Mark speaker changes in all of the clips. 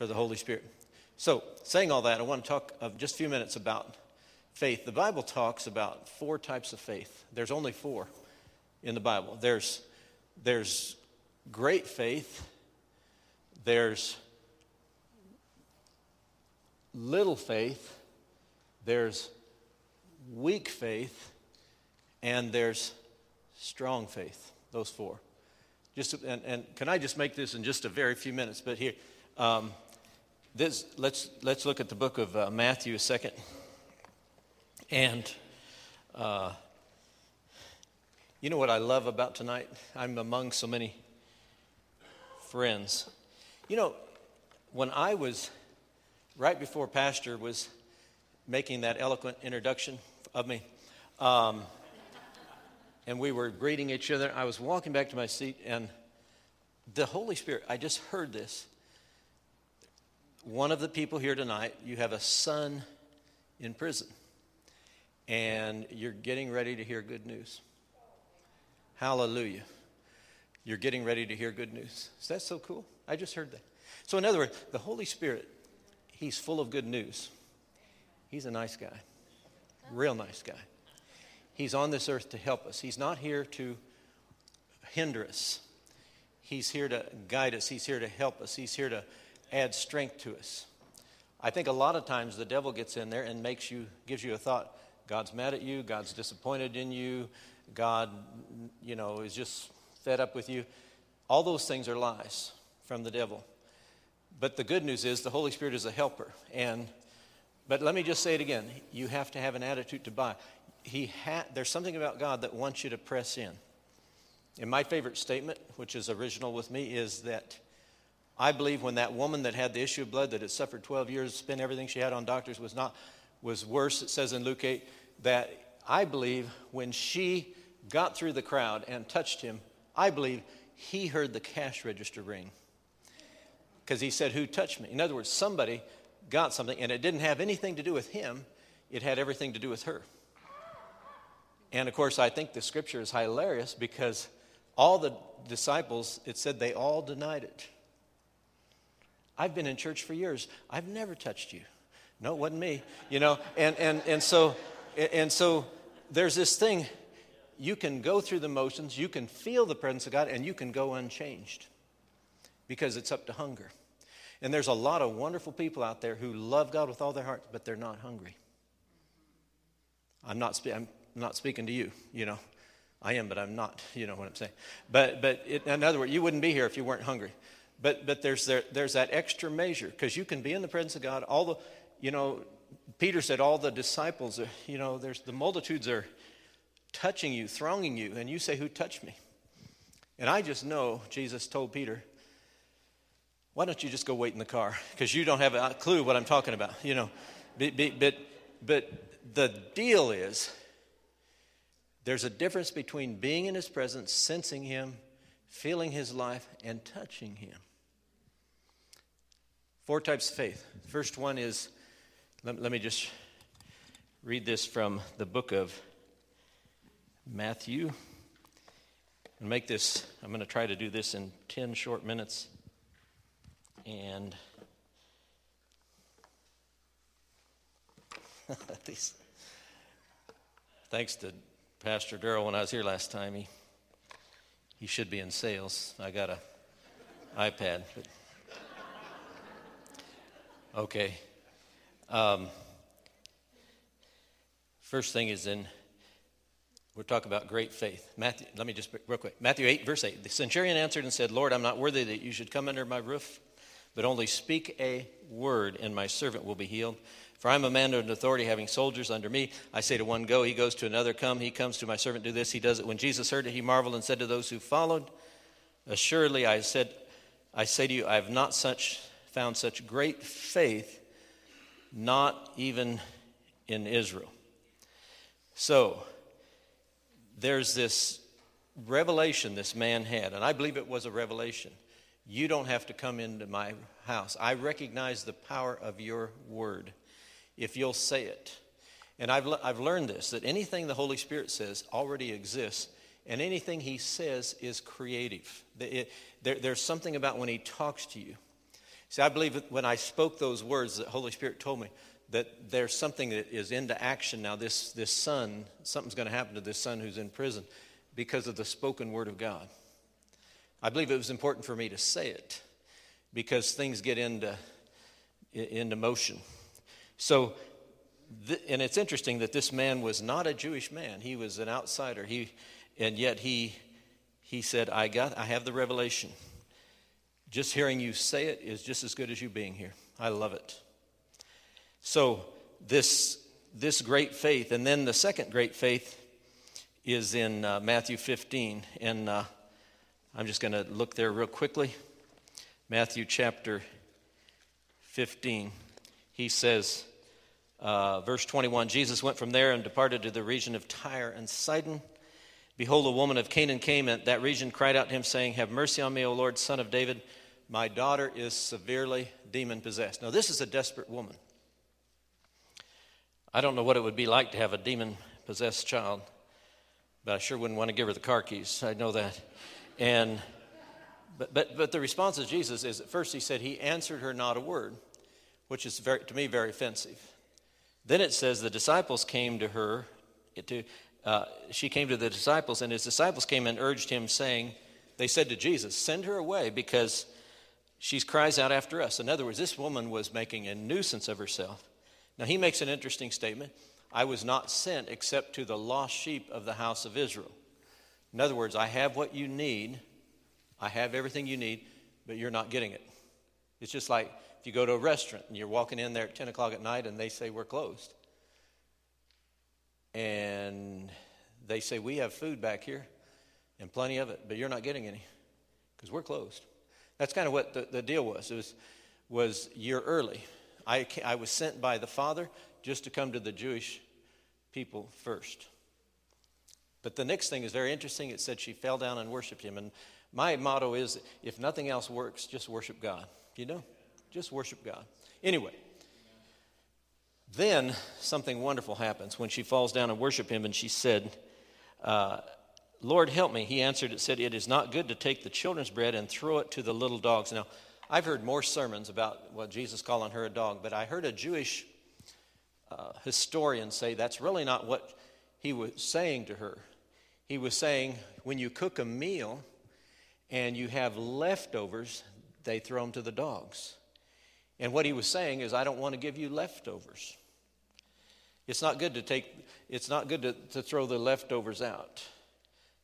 Speaker 1: for the Holy Spirit. So, saying all that, I want to talk of just a few minutes about faith. The Bible talks about four types of faith. There's only four in the Bible. There's there's great faith. There's little faith. There's weak faith, and there's strong faith. Those four. Just and, and can I just make this in just a very few minutes? But here, um, this let's let's look at the book of uh, Matthew a second, and uh, you know what I love about tonight? I'm among so many friends. You know, when I was right before Pastor was making that eloquent introduction of me. Um, and we were greeting each other. I was walking back to my seat, and the Holy Spirit, I just heard this. One of the people here tonight, you have a son in prison, and you're getting ready to hear good news. Hallelujah. You're getting ready to hear good news. Is that so cool? I just heard that. So, in other words, the Holy Spirit, He's full of good news. He's a nice guy, real nice guy. He's on this earth to help us. He's not here to hinder us. He's here to guide us. He's here to help us. He's here to add strength to us. I think a lot of times the devil gets in there and makes you, gives you a thought God's mad at you, God's disappointed in you, God, you know, is just fed up with you. All those things are lies from the devil. But the good news is the Holy Spirit is a helper. And but let me just say it again. You have to have an attitude to buy. He ha- there's something about God that wants you to press in. And my favorite statement, which is original with me, is that I believe when that woman that had the issue of blood that had suffered 12 years, spent everything she had on doctors, was not was worse. It says in Luke 8 that I believe when she got through the crowd and touched him, I believe he heard the cash register ring. Because he said, Who touched me? In other words, somebody got something, and it didn't have anything to do with him, it had everything to do with her. And of course, I think the scripture is hilarious because all the disciples, it said they all denied it. I've been in church for years. I've never touched you. No, it wasn't me. You know, and and and so and so there's this thing. You can go through the motions, you can feel the presence of God, and you can go unchanged because it's up to hunger. And there's a lot of wonderful people out there who love God with all their heart, but they're not hungry. I'm not, spe- I'm not speaking to you, you know. I am, but I'm not, you know what I'm saying. But, but it, in other words, you wouldn't be here if you weren't hungry. But, but there's, there, there's that extra measure because you can be in the presence of God. All the, you know, Peter said all the disciples, are, you know, there's the multitudes are touching you, thronging you, and you say, Who touched me? And I just know Jesus told Peter, why don't you just go wait in the car? Because you don't have a clue what I'm talking about, you know. But, but, but the deal is there's a difference between being in his presence, sensing him, feeling his life, and touching him. Four types of faith. First one is, let, let me just read this from the book of Matthew. And make this, I'm going to try to do this in 10 short minutes. And thanks to Pastor Darrell when I was here last time, he, he should be in sales. I got a iPad. But, okay. Um, first thing is in we're talking about great faith. Matthew, let me just real quick. Matthew 8, verse 8. The centurion answered and said, Lord, I'm not worthy that you should come under my roof but only speak a word, and my servant will be healed. For I'm a man of authority, having soldiers under me. I say to one, Go, he goes to another, Come, he comes to my servant, do this, he does it. When Jesus heard it, he marveled and said to those who followed, Assuredly, I said, I say to you, I have not such found such great faith, not even in Israel. So, there's this revelation this man had, and I believe it was a revelation. You don't have to come into my house. I recognize the power of your word if you'll say it. And I've, I've learned this that anything the Holy Spirit says already exists, and anything He says is creative. It, there, there's something about when He talks to you. See, I believe that when I spoke those words, the Holy Spirit told me that there's something that is into action now. This, this son, something's going to happen to this son who's in prison because of the spoken word of God. I believe it was important for me to say it because things get into, into motion. So, th- and it's interesting that this man was not a Jewish man. He was an outsider. He, and yet he, he said, I, got, I have the revelation. Just hearing you say it is just as good as you being here. I love it. So, this, this great faith, and then the second great faith is in uh, Matthew 15. And uh, I'm just going to look there real quickly. Matthew chapter 15. He says, uh, verse 21 Jesus went from there and departed to the region of Tyre and Sidon. Behold, a woman of Canaan came, and that region cried out to him, saying, Have mercy on me, O Lord, son of David. My daughter is severely demon possessed. Now, this is a desperate woman. I don't know what it would be like to have a demon possessed child, but I sure wouldn't want to give her the car keys. I know that. And but, but, but the response of Jesus is at first he said, He answered her not a word, which is very, to me very offensive. Then it says the disciples came to her, to, uh, she came to the disciples, and his disciples came and urged him, saying, They said to Jesus, Send her away because she cries out after us. In other words, this woman was making a nuisance of herself. Now, he makes an interesting statement I was not sent except to the lost sheep of the house of Israel. In other words, I have what you need, I have everything you need, but you're not getting it. It's just like if you go to a restaurant and you're walking in there at 10 o'clock at night and they say, We're closed. And they say, We have food back here and plenty of it, but you're not getting any because we're closed. That's kind of what the, the deal was. It was, was year early. I, I was sent by the Father just to come to the Jewish people first. But the next thing is very interesting. It said she fell down and worshiped him. And my motto is if nothing else works, just worship God. You know? Just worship God. Anyway, then something wonderful happens when she falls down and worship him and she said, uh, Lord, help me. He answered, It said, It is not good to take the children's bread and throw it to the little dogs. Now, I've heard more sermons about what Jesus calling her a dog, but I heard a Jewish uh, historian say that's really not what he was saying to her. He was saying, when you cook a meal and you have leftovers, they throw them to the dogs. And what he was saying is, I don't want to give you leftovers. It's not good to take, it's not good to, to throw the leftovers out.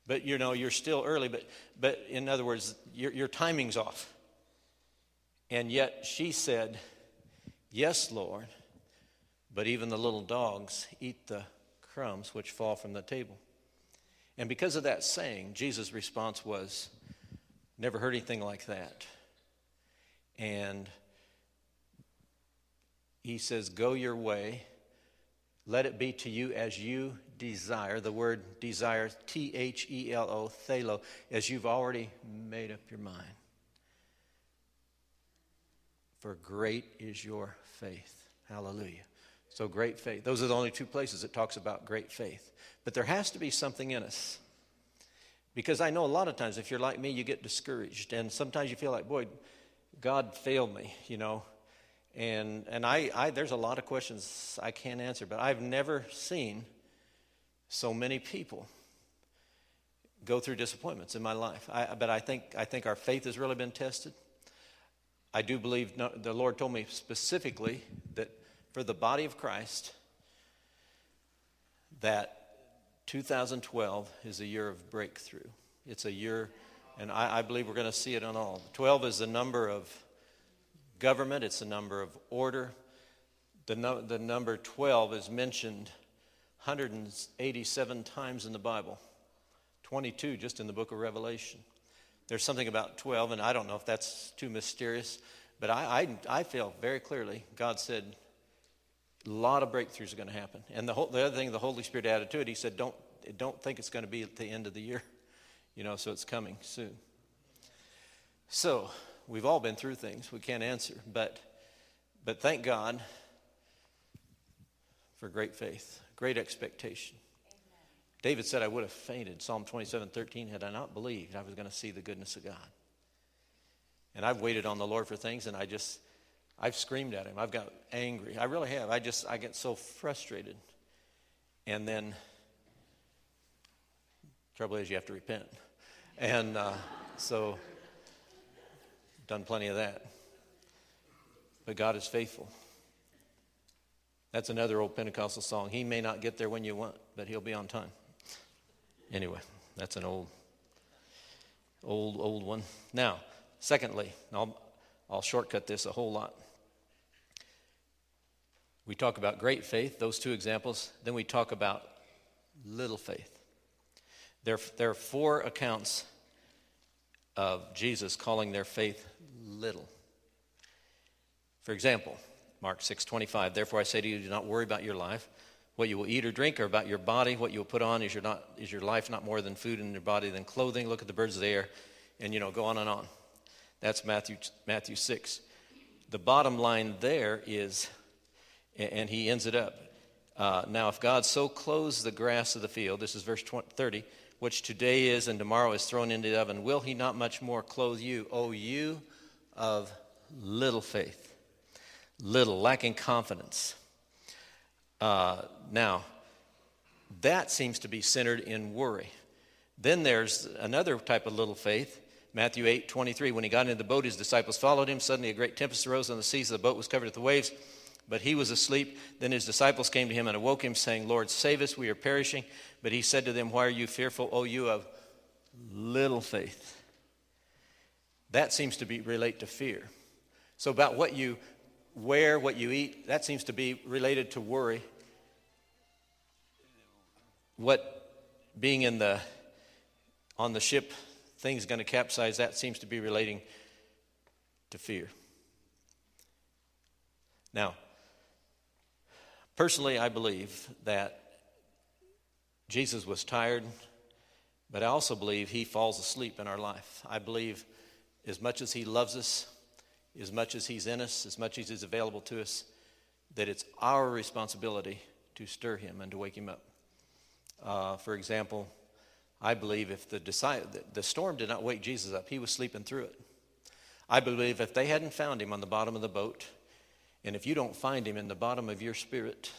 Speaker 1: But you know, you're still early, but, but in other words, your, your timing's off. And yet she said, Yes, Lord, but even the little dogs eat the crumbs which fall from the table. And because of that saying, Jesus' response was, Never heard anything like that. And he says, Go your way. Let it be to you as you desire, the word desire, T H E L O, thelo, as you've already made up your mind. For great is your faith. Hallelujah. So, great faith. Those are the only two places it talks about great faith. But there has to be something in us. Because I know a lot of times, if you're like me, you get discouraged. And sometimes you feel like, boy, God failed me, you know. And, and I, I, there's a lot of questions I can't answer, but I've never seen so many people go through disappointments in my life. I, but I think, I think our faith has really been tested. I do believe no, the Lord told me specifically that for the body of Christ, that 2012 is a year of breakthrough. It's a year, and I, I believe we're going to see it on all. 12 is the number of government, it's the number of order. The, no, the number 12 is mentioned 187 times in the Bible, 22 just in the book of Revelation. There's something about 12, and I don't know if that's too mysterious, but I, I, I feel very clearly God said a lot of breakthroughs are going to happen. And the, whole, the other thing the Holy Spirit added to it, He said, don't, don't think it's going to be at the end of the year, you know, so it's coming soon. So we've all been through things we can't answer, but, but thank God for great faith great expectation. Amen. David said, I would have fainted, Psalm 27 13, had I not believed I was going to see the goodness of God. And I've waited on the Lord for things, and I just, I've screamed at him. I've got angry. I really have. I just, I get so frustrated. And then, trouble is, you have to repent. And uh, so, done plenty of that. But God is faithful. That's another old Pentecostal song. He may not get there when you want, but he'll be on time. Anyway, that's an old, old, old one. Now, secondly, I'll, I'll shortcut this a whole lot. We talk about great faith, those two examples. Then we talk about little faith. There, there are four accounts of Jesus calling their faith little. For example, Mark 6:25, therefore I say to you, do not worry about your life, what you will eat or drink, or about your body, what you will put on. Is your, not, is your life not more than food and your body than clothing? Look at the birds of the air, and you know, go on and on. That's Matthew, Matthew 6. The bottom line there is, and he ends it up. Uh, now, if God so clothes the grass of the field, this is verse 20, 30, which today is and tomorrow is thrown into the oven, will he not much more clothe you, O you of little faith? Little, lacking confidence. Uh, now, that seems to be centered in worry. Then there's another type of little faith. Matthew 8, 23. When he got into the boat, his disciples followed him. Suddenly, a great tempest arose on the seas. The boat was covered with the waves, but he was asleep. Then his disciples came to him and awoke him, saying, Lord, save us, we are perishing. But he said to them, Why are you fearful, O you of little faith? That seems to be relate to fear. So about what you wear, what you eat, that seems to be related to worry. What being in the on the ship, things going to capsize, that seems to be relating to fear. Now, personally, I believe that Jesus was tired, but I also believe he falls asleep in our life. I believe as much as he loves us, as much as He's in us, as much as He's available to us, that it's our responsibility to stir Him and to wake Him up. Uh, for example, I believe if the, the storm did not wake Jesus up, He was sleeping through it. I believe if they hadn't found Him on the bottom of the boat, and if you don't find Him in the bottom of your spirit,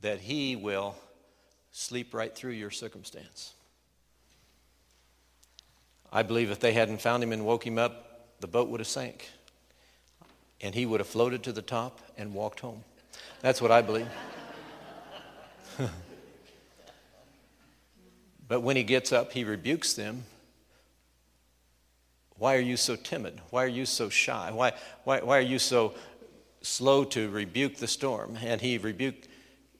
Speaker 1: that He will sleep right through your circumstance. I believe if they hadn't found him and woke him up, the boat would have sank and he would have floated to the top and walked home. That's what I believe. but when he gets up, he rebukes them. Why are you so timid? Why are you so shy? Why, why, why are you so slow to rebuke the storm? And he rebuked,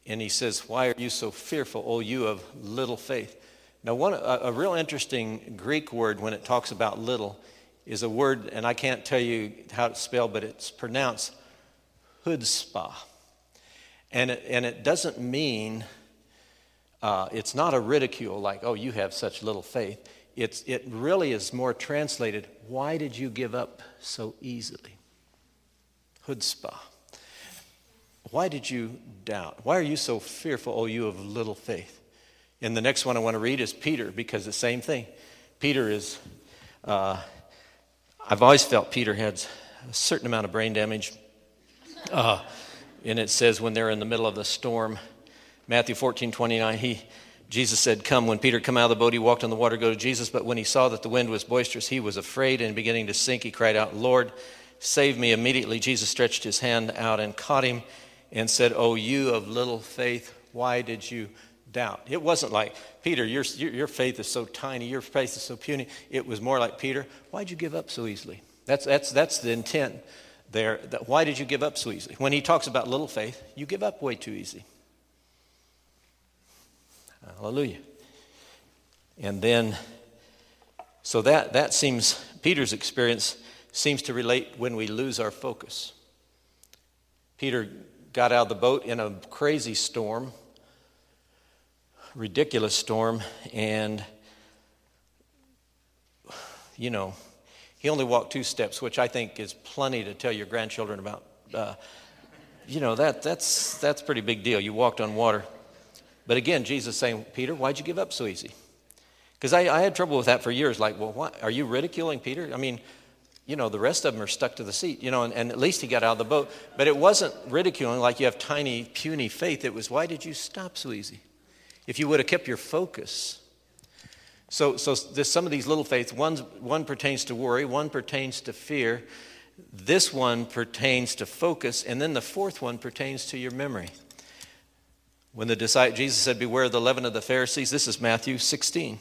Speaker 1: and he says, Why are you so fearful, O you of little faith? Now, one, a, a real interesting Greek word when it talks about little is a word, and I can't tell you how it's spelled, but it's pronounced chutzpah. And it, and it doesn't mean, uh, it's not a ridicule like, oh, you have such little faith. It's, it really is more translated, why did you give up so easily? Chutzpah. Why did you doubt? Why are you so fearful, oh, you of little faith? And the next one I want to read is Peter, because the same thing. Peter is. Uh, I've always felt Peter had a certain amount of brain damage. Uh, and it says when they're in the middle of the storm, Matthew 14, 29, he, Jesus said, Come. When Peter come out of the boat, he walked on the water, go to Jesus. But when he saw that the wind was boisterous, he was afraid and beginning to sink. He cried out, Lord, save me. Immediately, Jesus stretched his hand out and caught him and said, Oh, you of little faith, why did you doubt. It wasn't like, Peter, your, your faith is so tiny, your faith is so puny. It was more like, Peter, why'd you give up so easily? That's, that's, that's the intent there. That, why did you give up so easily? When he talks about little faith, you give up way too easy. Hallelujah. And then, so that, that seems, Peter's experience seems to relate when we lose our focus. Peter got out of the boat in a crazy storm ridiculous storm, and, you know, he only walked two steps, which I think is plenty to tell your grandchildren about. Uh, you know, that, that's, that's pretty big deal. You walked on water. But again, Jesus saying, Peter, why'd you give up so easy? Because I, I, had trouble with that for years. Like, well, what, are you ridiculing Peter? I mean, you know, the rest of them are stuck to the seat, you know, and, and, at least he got out of the boat. But it wasn't ridiculing like you have tiny, puny faith. It was, why did you stop so easy? If you would have kept your focus. So, so some of these little faiths. One's, one pertains to worry, one pertains to fear, this one pertains to focus, and then the fourth one pertains to your memory. When the disciples, Jesus said, Beware of the leaven of the Pharisees, this is Matthew 16.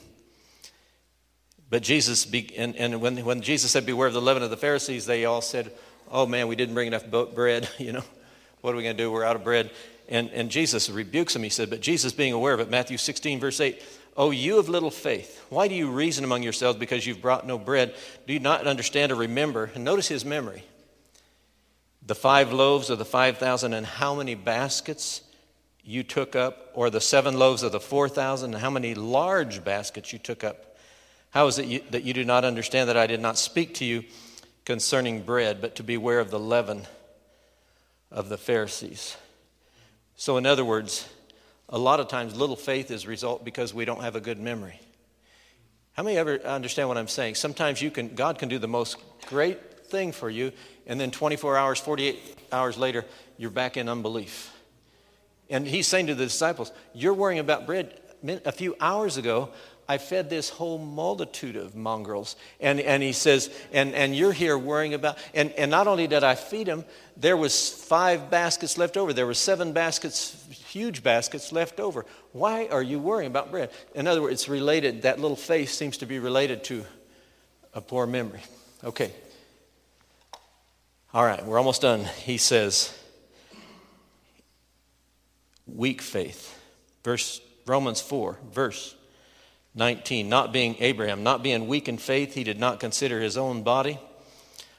Speaker 1: But Jesus, be, and, and when, when Jesus said, Beware of the leaven of the Pharisees, they all said, Oh man, we didn't bring enough bread. You know, what are we going to do? We're out of bread. And, and Jesus rebukes him. He said, But Jesus, being aware of it, Matthew 16, verse 8, Oh, you of little faith, why do you reason among yourselves because you've brought no bread? Do you not understand or remember? And notice his memory. The five loaves of the 5,000 and how many baskets you took up, or the seven loaves of the 4,000 and how many large baskets you took up. How is it you, that you do not understand that I did not speak to you concerning bread, but to beware of the leaven of the Pharisees? So, in other words, a lot of times little faith is result because we don't have a good memory. How many ever understand what I'm saying? Sometimes you can God can do the most great thing for you, and then 24 hours, 48 hours later, you're back in unbelief. And he's saying to the disciples, You're worrying about bread. A few hours ago, I fed this whole multitude of mongrels. And, and he says, and, and you're here worrying about, and, and not only did I feed them, there was five baskets left over. There were seven baskets, huge baskets left over. Why are you worrying about bread? In other words, it's related, that little face seems to be related to a poor memory. Okay. All right, we're almost done. He says, weak faith. Verse Romans 4, verse 19. Not being Abraham, not being weak in faith, he did not consider his own body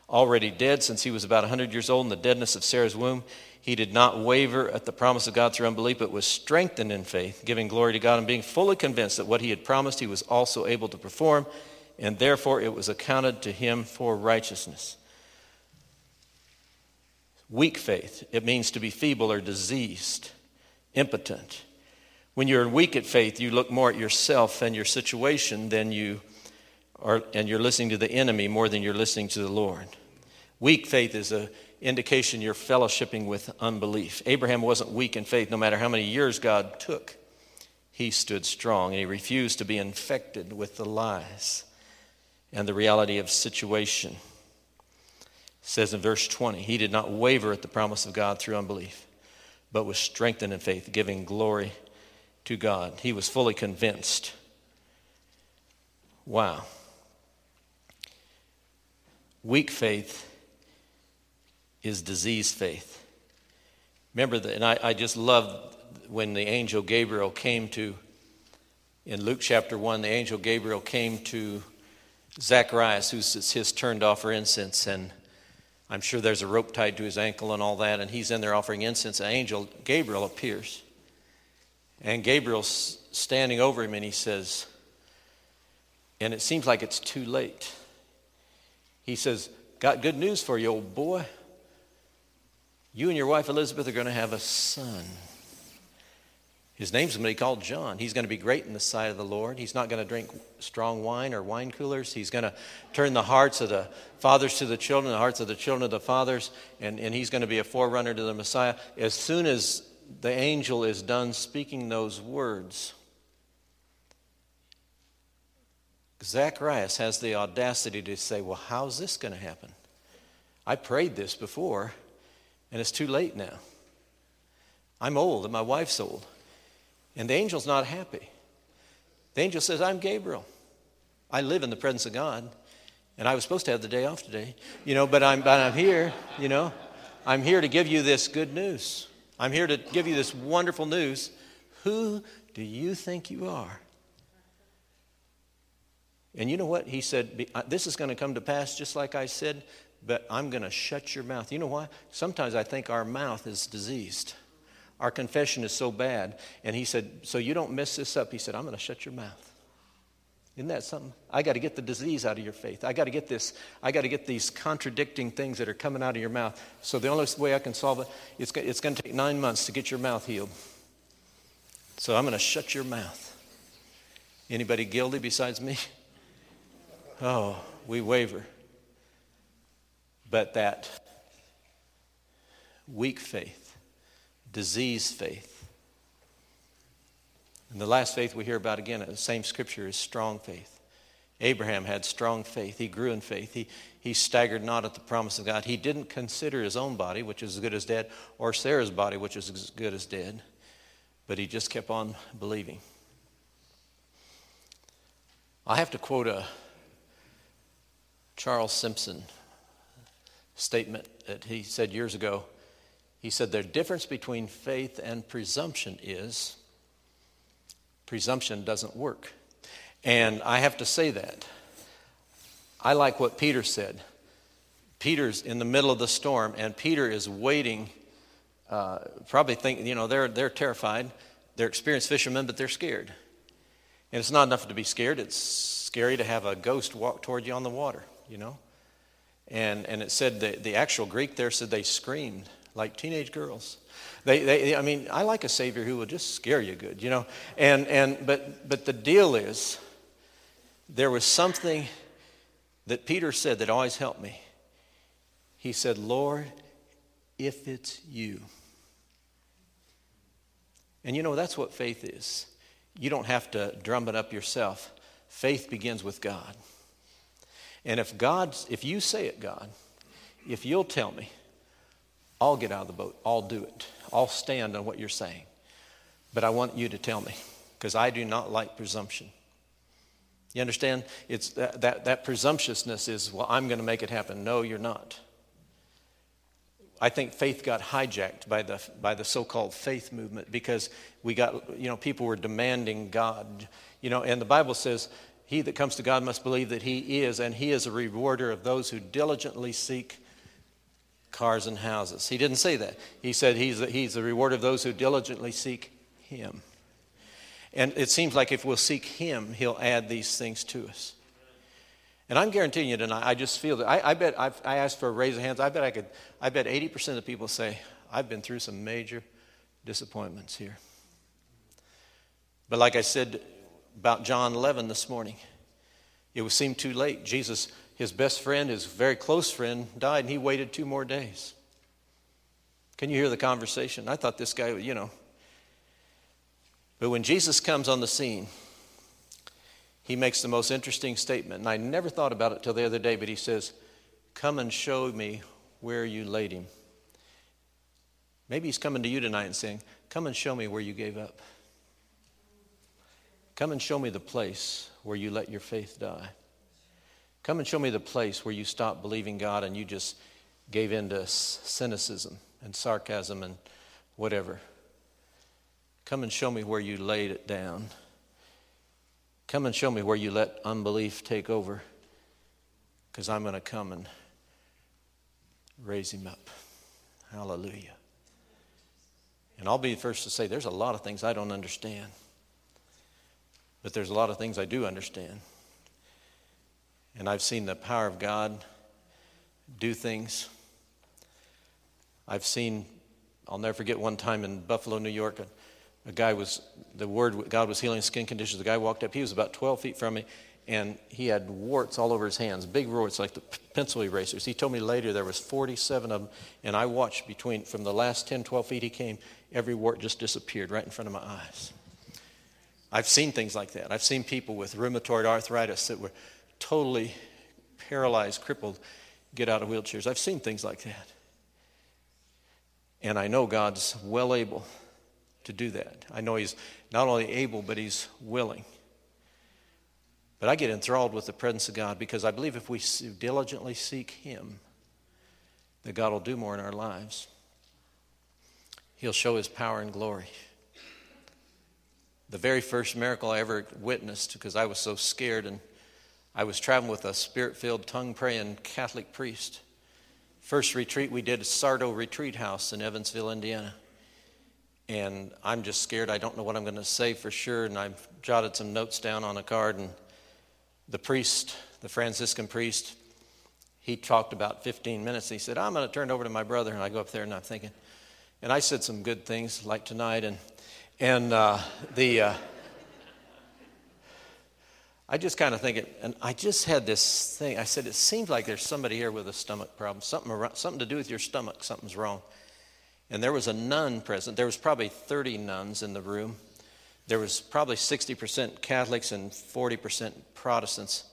Speaker 1: already dead since he was about 100 years old in the deadness of Sarah's womb. He did not waver at the promise of God through unbelief, but was strengthened in faith, giving glory to God and being fully convinced that what he had promised he was also able to perform, and therefore it was accounted to him for righteousness. Weak faith, it means to be feeble or diseased, impotent. When you're weak at faith, you look more at yourself and your situation than you are, and you're listening to the enemy more than you're listening to the Lord. Weak faith is an indication you're fellowshipping with unbelief. Abraham wasn't weak in faith no matter how many years God took. He stood strong and he refused to be infected with the lies and the reality of situation. It says in verse 20, he did not waver at the promise of God through unbelief, but was strengthened in faith, giving glory to God. He was fully convinced. Wow. Weak faith is diseased faith. Remember that, and I, I just love when the angel Gabriel came to, in Luke chapter 1, the angel Gabriel came to Zacharias, who's his turn to offer incense, and I'm sure there's a rope tied to his ankle and all that, and he's in there offering incense. An angel Gabriel appears. And Gabriel's standing over him and he says, and it seems like it's too late. He says, Got good news for you, old boy. You and your wife Elizabeth are going to have a son. His name's going to be called John. He's going to be great in the sight of the Lord. He's not going to drink strong wine or wine coolers. He's going to turn the hearts of the fathers to the children, the hearts of the children to the fathers, and, and he's going to be a forerunner to the Messiah. As soon as the angel is done speaking those words, Zacharias has the audacity to say, Well, how's this going to happen? I prayed this before, and it's too late now. I'm old, and my wife's old. And the angel's not happy. The angel says, I'm Gabriel. I live in the presence of God, and I was supposed to have the day off today, you know, but I'm, but I'm here, you know. I'm here to give you this good news. I'm here to give you this wonderful news. Who do you think you are? And you know what? He said, This is going to come to pass just like I said, but I'm going to shut your mouth. You know why? Sometimes I think our mouth is diseased. Our confession is so bad. And he said, So you don't mess this up. He said, I'm going to shut your mouth. Isn't that something? I got to get the disease out of your faith. I got to get this, I got to get these contradicting things that are coming out of your mouth. So the only way I can solve it, it's, it's going to take nine months to get your mouth healed. So I'm going to shut your mouth. Anybody guilty besides me? Oh, we waver. but that weak faith, disease faith. And the last faith we hear about again in the same scripture is strong faith. Abraham had strong faith. He grew in faith. He, he staggered not at the promise of God. He didn't consider his own body, which is as good as dead, or Sarah's body, which is as good as dead, but he just kept on believing. I have to quote a Charles Simpson statement that he said years ago. He said, The difference between faith and presumption is presumption doesn't work. And I have to say that. I like what Peter said. Peter's in the middle of the storm, and Peter is waiting. Uh, probably think, you know, they're, they're terrified. They're experienced fishermen, but they're scared. And it's not enough to be scared, it's scary to have a ghost walk toward you on the water, you know? And, and it said the, the actual Greek there said they screamed like teenage girls. They, they, I mean, I like a Savior who will just scare you good, you know? And, and, but, but the deal is, there was something that Peter said that always helped me. He said, Lord, if it's you. And you know, that's what faith is. You don't have to drum it up yourself. Faith begins with God. And if God, if you say it, God, if you'll tell me, I'll get out of the boat. I'll do it. I'll stand on what you're saying. But I want you to tell me because I do not like presumption. You understand? It's that, that, that presumptuousness is, well, I'm going to make it happen. No, you're not. I think faith got hijacked by the, by the so called faith movement because we got, you know, people were demanding God. You know, and the Bible says, He that comes to God must believe that He is, and He is a rewarder of those who diligently seek cars and houses. He didn't say that. He said He's the, he's the reward of those who diligently seek Him. And it seems like if we'll seek Him, He'll add these things to us. And I'm guaranteeing you tonight, I just feel that. I, I bet, I've, i asked for a raise of hands. I bet I could, I bet 80% of the people say, I've been through some major disappointments here. But like I said about John 11 this morning, it would seem too late. Jesus, his best friend, his very close friend, died, and he waited two more days. Can you hear the conversation? I thought this guy, you know, but when Jesus comes on the scene, he makes the most interesting statement. And I never thought about it till the other day, but he says, Come and show me where you laid him. Maybe he's coming to you tonight and saying, Come and show me where you gave up. Come and show me the place where you let your faith die. Come and show me the place where you stopped believing God and you just gave in to cynicism and sarcasm and whatever. Come and show me where you laid it down. Come and show me where you let unbelief take over, because I'm going to come and raise him up. Hallelujah. And I'll be the first to say there's a lot of things I don't understand, but there's a lot of things I do understand. And I've seen the power of God do things. I've seen, I'll never forget one time in Buffalo, New York, a guy was, the word God was healing skin conditions. The guy walked up, he was about 12 feet from me, and he had warts all over his hands, big warts like the pencil erasers. He told me later there was 47 of them, and I watched between, from the last 10, 12 feet he came, every wart just disappeared right in front of my eyes. I've seen things like that. I've seen people with rheumatoid arthritis that were totally paralyzed, crippled, get out of wheelchairs. I've seen things like that. And I know God's well able to do that. I know He's not only able, but He's willing. But I get enthralled with the presence of God because I believe if we diligently seek Him, that God will do more in our lives. He'll show His power and glory. The very first miracle I ever witnessed, because I was so scared, and I was traveling with a spirit filled, tongue praying Catholic priest. First retreat we did at Sarto Retreat House in Evansville, Indiana and I'm just scared. I don't know what I'm going to say for sure. And I've jotted some notes down on a card. And the priest, the Franciscan priest, he talked about 15 minutes. He said, I'm going to turn it over to my brother. And I go up there and I'm thinking, and I said some good things like tonight. And, and uh, the, uh, I just kind of think it, and I just had this thing. I said, it seems like there's somebody here with a stomach problem, something, around, something to do with your stomach, something's wrong. And there was a nun present. There was probably 30 nuns in the room. There was probably 60% Catholics and 40% Protestants.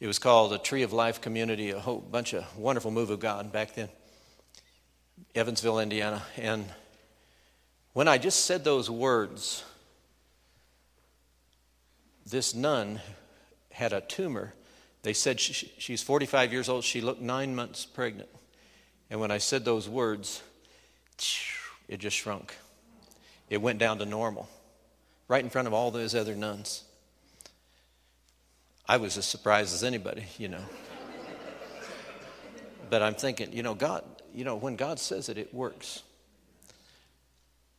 Speaker 1: It was called a Tree of Life Community, a whole bunch of wonderful move of God back then, Evansville, Indiana. And when I just said those words, this nun had a tumor. They said she, she's 45 years old. She looked nine months pregnant. And when I said those words, it just shrunk. It went down to normal, right in front of all those other nuns. I was as surprised as anybody, you know. but I'm thinking, you know, God, you know, when God says it, it works.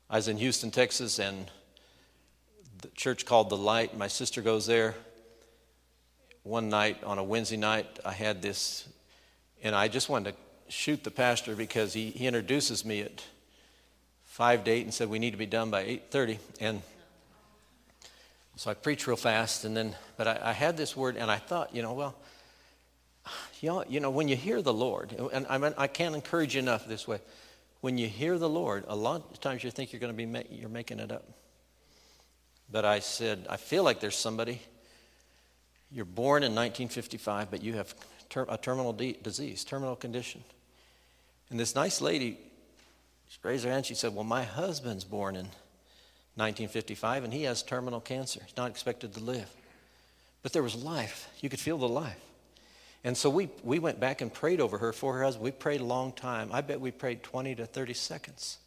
Speaker 1: I was in Houston, Texas, and the church called The Light. My sister goes there. One night on a Wednesday night, I had this, and I just wanted to shoot the pastor because he, he introduces me at five to eight and said we need to be done by eight thirty. And so I preached real fast, and then, but I, I had this word, and I thought, you know, well, you know, you know, when you hear the Lord, and I, mean, I can't encourage you enough this way. When you hear the Lord, a lot of times you think you're going to be ma- you're making it up. But I said, I feel like there's somebody. You're born in 1955, but you have ter- a terminal de- disease, terminal condition. And this nice lady raised her hand. She said, Well, my husband's born in 1955, and he has terminal cancer. He's not expected to live. But there was life. You could feel the life. And so we, we went back and prayed over her for her husband. We prayed a long time. I bet we prayed 20 to 30 seconds.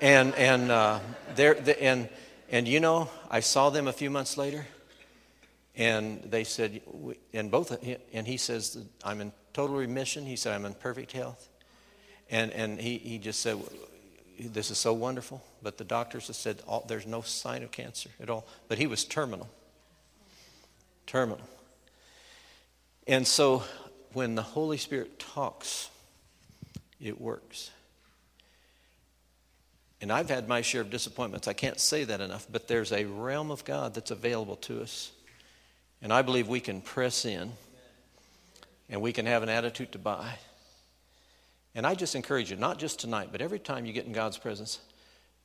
Speaker 1: And, and, uh, there, the, and and you know, I saw them a few months later, and they said, and both, and he says, I'm in total remission. He said, I'm in perfect health. And, and he, he just said, This is so wonderful. But the doctors have said, There's no sign of cancer at all. But he was terminal. Terminal. And so when the Holy Spirit talks, it works. And I've had my share of disappointments. I can't say that enough, but there's a realm of God that's available to us. And I believe we can press in and we can have an attitude to buy. And I just encourage you, not just tonight, but every time you get in God's presence,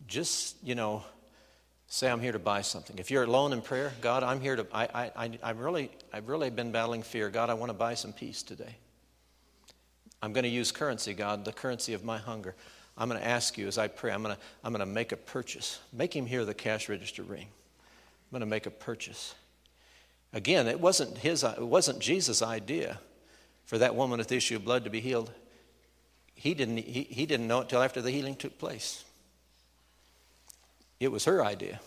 Speaker 1: just, you know, say, I'm here to buy something. If you're alone in prayer, God, I'm here to, I, I, I, really, I've really been battling fear. God, I want to buy some peace today. I'm going to use currency, God, the currency of my hunger. I'm going to ask you as I pray, I'm going to, I'm going to make a purchase. Make him hear the cash register ring. I'm going to make a purchase. Again, it wasn't, his, it wasn't Jesus' idea for that woman with the issue of blood to be healed. He didn't, he, he didn't know it till after the healing took place. It was her idea.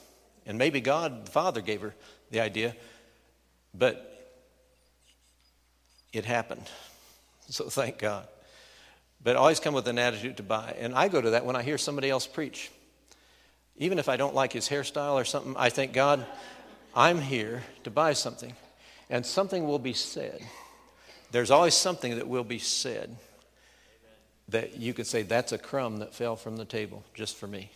Speaker 1: And maybe God, the Father, gave her the idea, but it happened. So thank God but always come with an attitude to buy. And I go to that when I hear somebody else preach. Even if I don't like his hairstyle or something, I think, God, I'm here to buy something. And something will be said. There's always something that will be said that you could say, that's a crumb that fell from the table just for me.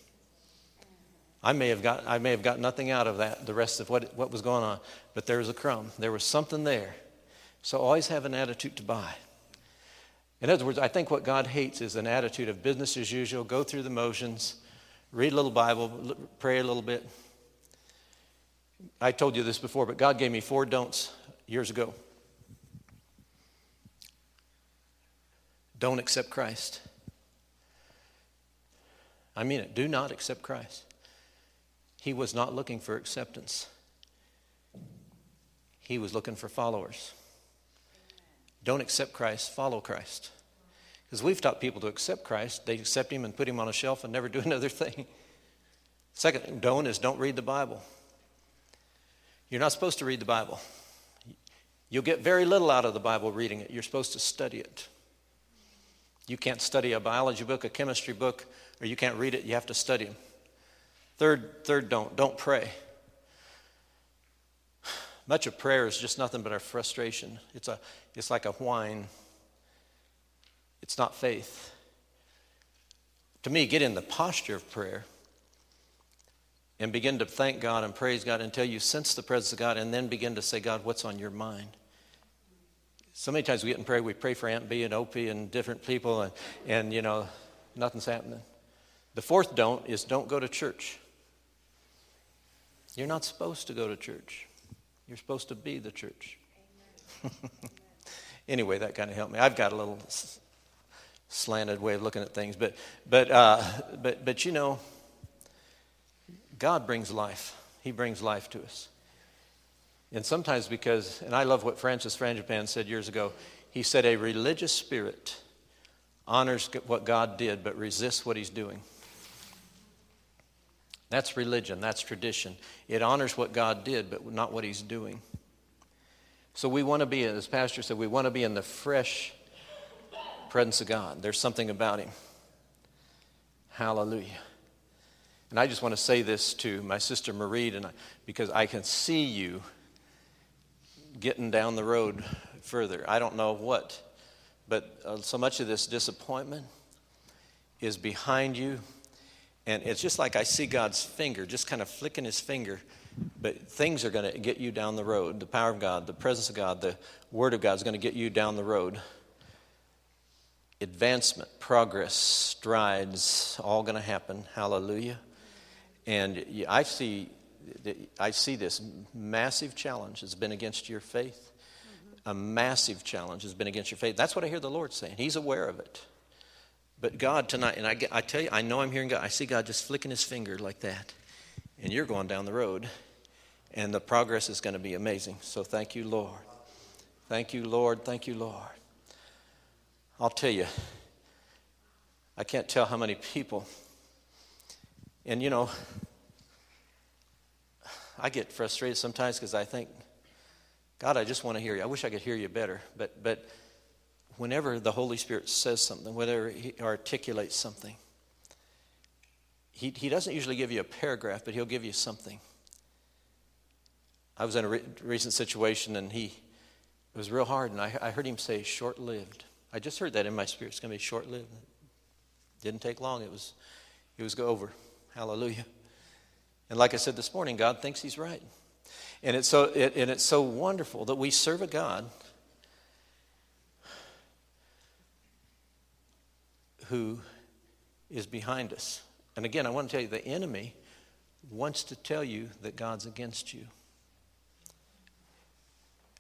Speaker 1: I may have got, I may have got nothing out of that, the rest of what, what was going on, but there was a crumb. There was something there. So always have an attitude to buy. In other words, I think what God hates is an attitude of business as usual, go through the motions, read a little Bible, pray a little bit. I told you this before, but God gave me four don'ts years ago. Don't accept Christ. I mean it. Do not accept Christ. He was not looking for acceptance, he was looking for followers. Don't accept Christ, follow Christ. Because we've taught people to accept Christ, they accept Him and put Him on a shelf and never do another thing. Second, don't is don't read the Bible. You're not supposed to read the Bible. You'll get very little out of the Bible reading it. You're supposed to study it. You can't study a biology book, a chemistry book, or you can't read it. You have to study them. Third, third, don't don't pray. Much of prayer is just nothing but our frustration. It's, a, it's like a whine, it's not faith. To me, get in the posture of prayer. and begin to thank God and praise God until you sense the presence of God and then begin to say, God, what's on your mind? So many times we get in prayer, we pray for Aunt Bee and Opie and different people, and, and you know, nothing's happening. The fourth don't is don't go to church. You're not supposed to go to church. You're supposed to be the church. anyway, that kind of helped me. I've got a little slanted way of looking at things, but but uh, but but you know, God brings life. He brings life to us. And sometimes because, and I love what Francis Frangipane said years ago, he said, a religious spirit honors what God did but resists what he's doing. That's religion, that's tradition. It honors what God did but not what he's doing. So we want to be, as Pastor said, we want to be in the fresh presence of God. There's something about him. Hallelujah. And I just want to say this to my sister Marie, I, because I can see you getting down the road further. I don't know what, but uh, so much of this disappointment is behind you. And it's just like I see God's finger, just kind of flicking his finger. But things are going to get you down the road. The power of God, the presence of God, the Word of God is going to get you down the road. Advancement, progress, strides, all going to happen. Hallelujah. And I see I see this massive challenge has been against your faith. Mm-hmm. A massive challenge has been against your faith. That's what I hear the Lord saying. He's aware of it. But God tonight, and I, I tell you, I know I'm hearing God. I see God just flicking his finger like that. And you're going down the road. And the progress is going to be amazing. So thank you, Lord. Thank you, Lord. Thank you, Lord. I'll tell you, I can't tell how many people, and you know, I get frustrated sometimes because I think, God, I just want to hear you. I wish I could hear you better. But, but whenever the Holy Spirit says something, whenever He articulates something, he, he doesn't usually give you a paragraph, but He'll give you something. I was in a re- recent situation and he, it was real hard, and I, I heard him say short lived. I just heard that in my spirit. It's going to be short lived. Didn't take long. It was, it was go over. Hallelujah. And like I said this morning, God thinks He's right. And it's so, it, and it's so wonderful that we serve a God who is behind us. And again, I want to tell you the enemy wants to tell you that God's against you.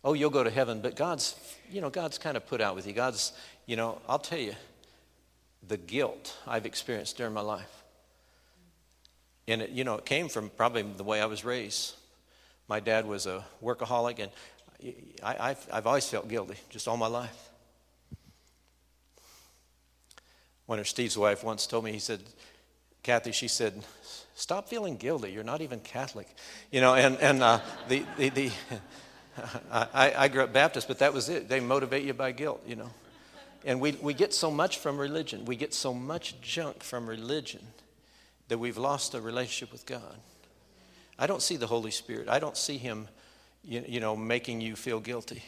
Speaker 1: Oh, you'll go to heaven, but God's, you know, God's kind of put out with you. God's, you know, I'll tell you the guilt I've experienced during my life. And it, you know, it came from probably the way I was raised. My dad was a workaholic, and I, have I've always felt guilty, just all my life. One of Steve's wife once told me, he said, Kathy, she said, stop feeling guilty. You're not even Catholic. You know, and, and uh, the, the, the I, I grew up Baptist, but that was it. They motivate you by guilt, you know. And we, we get so much from religion. We get so much junk from religion that we've lost a relationship with God. I don't see the Holy Spirit. I don't see Him, you, you know, making you feel guilty.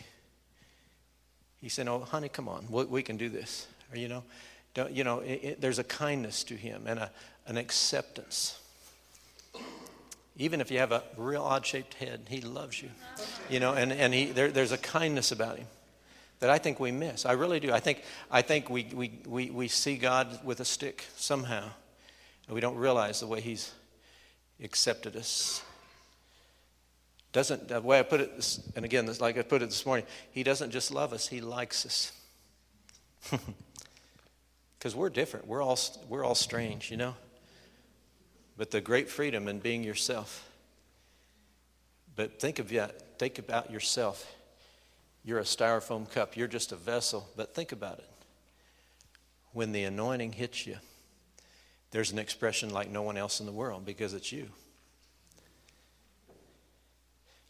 Speaker 1: He said, "Oh, honey, come on, we, we can do this." Or, you know, don't, you know, it, it, there's a kindness to Him and a, an acceptance. Even if you have a real odd-shaped head, He loves you. You know, and, and he, there, there's a kindness about Him that I think we miss. I really do. I think, I think we, we, we, we see God with a stick somehow. And we don't realize the way He's accepted us. Doesn't, the way I put it, and again, like I put it this morning, He doesn't just love us, He likes us. Because we're different. We're all, we're all strange, you know? But the great freedom in being yourself. But think of that. Think about yourself. You're a styrofoam cup. You're just a vessel. But think about it. When the anointing hits you, there's an expression like no one else in the world because it's you.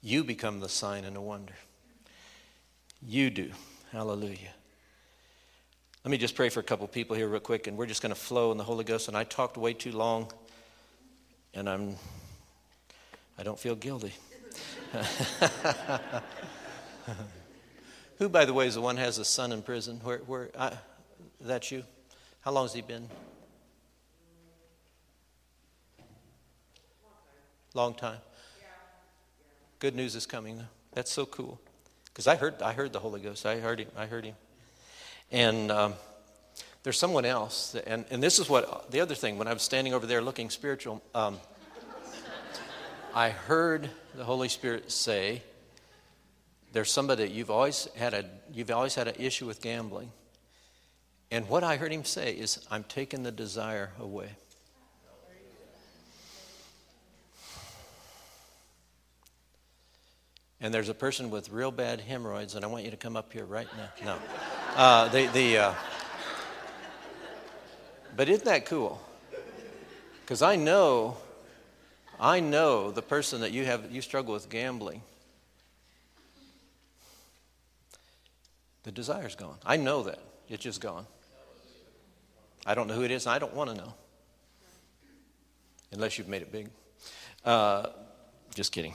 Speaker 1: You become the sign and the wonder. You do. Hallelujah. Let me just pray for a couple people here, real quick, and we're just going to flow in the Holy Ghost. And I talked way too long, and I'm, I don't feel guilty. Who, by the way, is the one has a son in prison? Where, where? I, that's you. How long has he been? Long time. Good news is coming. That's so cool. Because I heard, I heard the Holy Ghost. I heard him. I heard him. And um, there's someone else. And, and this is what the other thing. When I was standing over there looking spiritual, um, I heard the Holy Spirit say, "There's somebody you've always had a you've always had an issue with gambling." And what I heard him say is, "I'm taking the desire away." and there's a person with real bad hemorrhoids, and I want you to come up here right now. No. Uh, the, the, uh, but isn't that cool? Because I know, I know the person that you have, you struggle with gambling. The desire's gone. I know that. It's just gone. I don't know who it is, and I don't want to know. Unless you've made it big. Uh, just kidding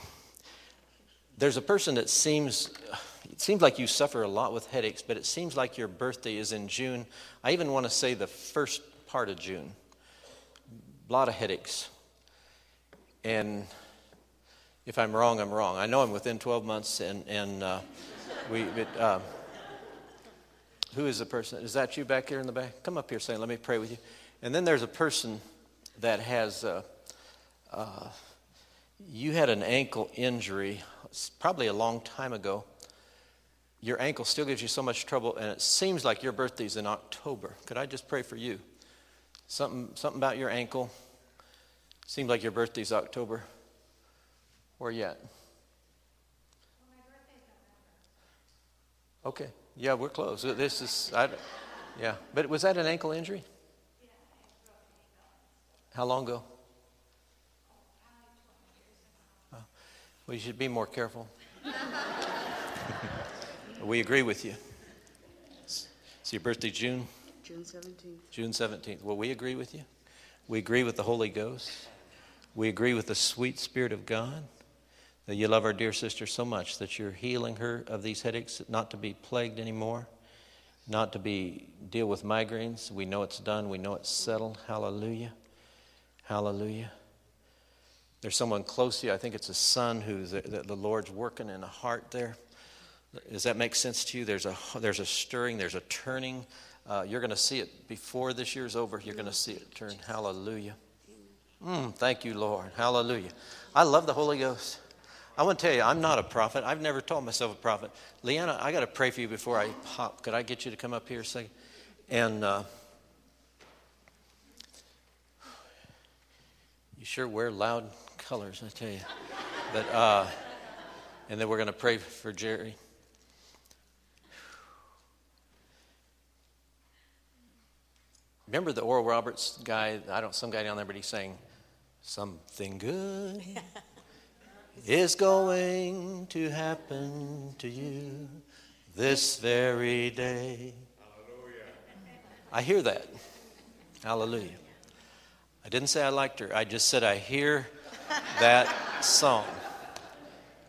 Speaker 1: there's a person that seems seems like you suffer a lot with headaches but it seems like your birthday is in june. I even want to say the first part of june. A lot of headaches. And if i'm wrong i'm wrong. I know i'm within 12 months and, and uh, we it, uh, who is the person? Is that you back here in the back? Come up here saying let me pray with you. And then there's a person that has uh, uh you had an ankle injury probably a long time ago. Your ankle still gives you so much trouble, and it seems like your birthday's in October. Could I just pray for you? Something, something about your ankle. Seems like your birthday's October. Where yet? Okay. Yeah, we're close. This is, I, yeah. But was that an ankle injury? Yeah. How long ago? Well, you should be more careful. we agree with you. It's your birthday, June?
Speaker 2: June 17th.
Speaker 1: June 17th. Well, we agree with you. We agree with the Holy Ghost. We agree with the sweet Spirit of God that you love our dear sister so much that you're healing her of these headaches, not to be plagued anymore, not to be deal with migraines. We know it's done. We know it's settled. Hallelujah. Hallelujah. There's someone close to you. I think it's a son who the, the Lord's working in a heart there. Does that make sense to you? There's a, there's a stirring, there's a turning. Uh, you're going to see it before this year's over. You're going to see it turn. Hallelujah. Mm, thank you, Lord. Hallelujah. I love the Holy Ghost. I want to tell you, I'm not a prophet. I've never told myself a prophet. Leanna, I got to pray for you before I pop. Could I get you to come up here a second? And uh, you sure wear loud colors, I tell you. But, uh, and then we're going to pray for Jerry. Remember the Oral Roberts guy? I don't, some guy down there, but he's saying, Something good is going to happen to you this very day. Hallelujah. I hear that. Hallelujah. I didn't say I liked her. I just said I hear that song.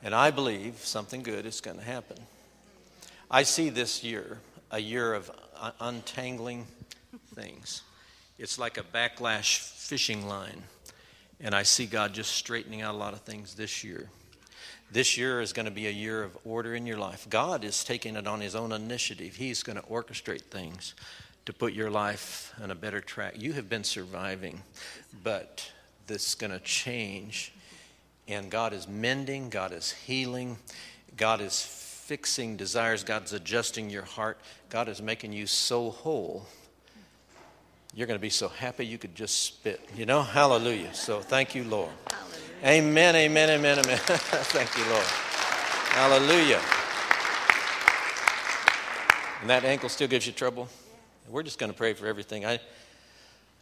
Speaker 1: And I believe something good is going to happen. I see this year a year of untangling things. It's like a backlash fishing line. And I see God just straightening out a lot of things this year. This year is going to be a year of order in your life. God is taking it on His own initiative. He's going to orchestrate things to put your life on a better track. You have been surviving, but this is going to change. And God is mending, God is healing, God is fixing desires, God's adjusting your heart, God is making you so whole. You're going to be so happy you could just spit, you know? Hallelujah. So thank you, Lord. Hallelujah. Amen, amen, amen, amen. thank you, Lord. Hallelujah. And that ankle still gives you trouble? We're just going to pray for everything. I,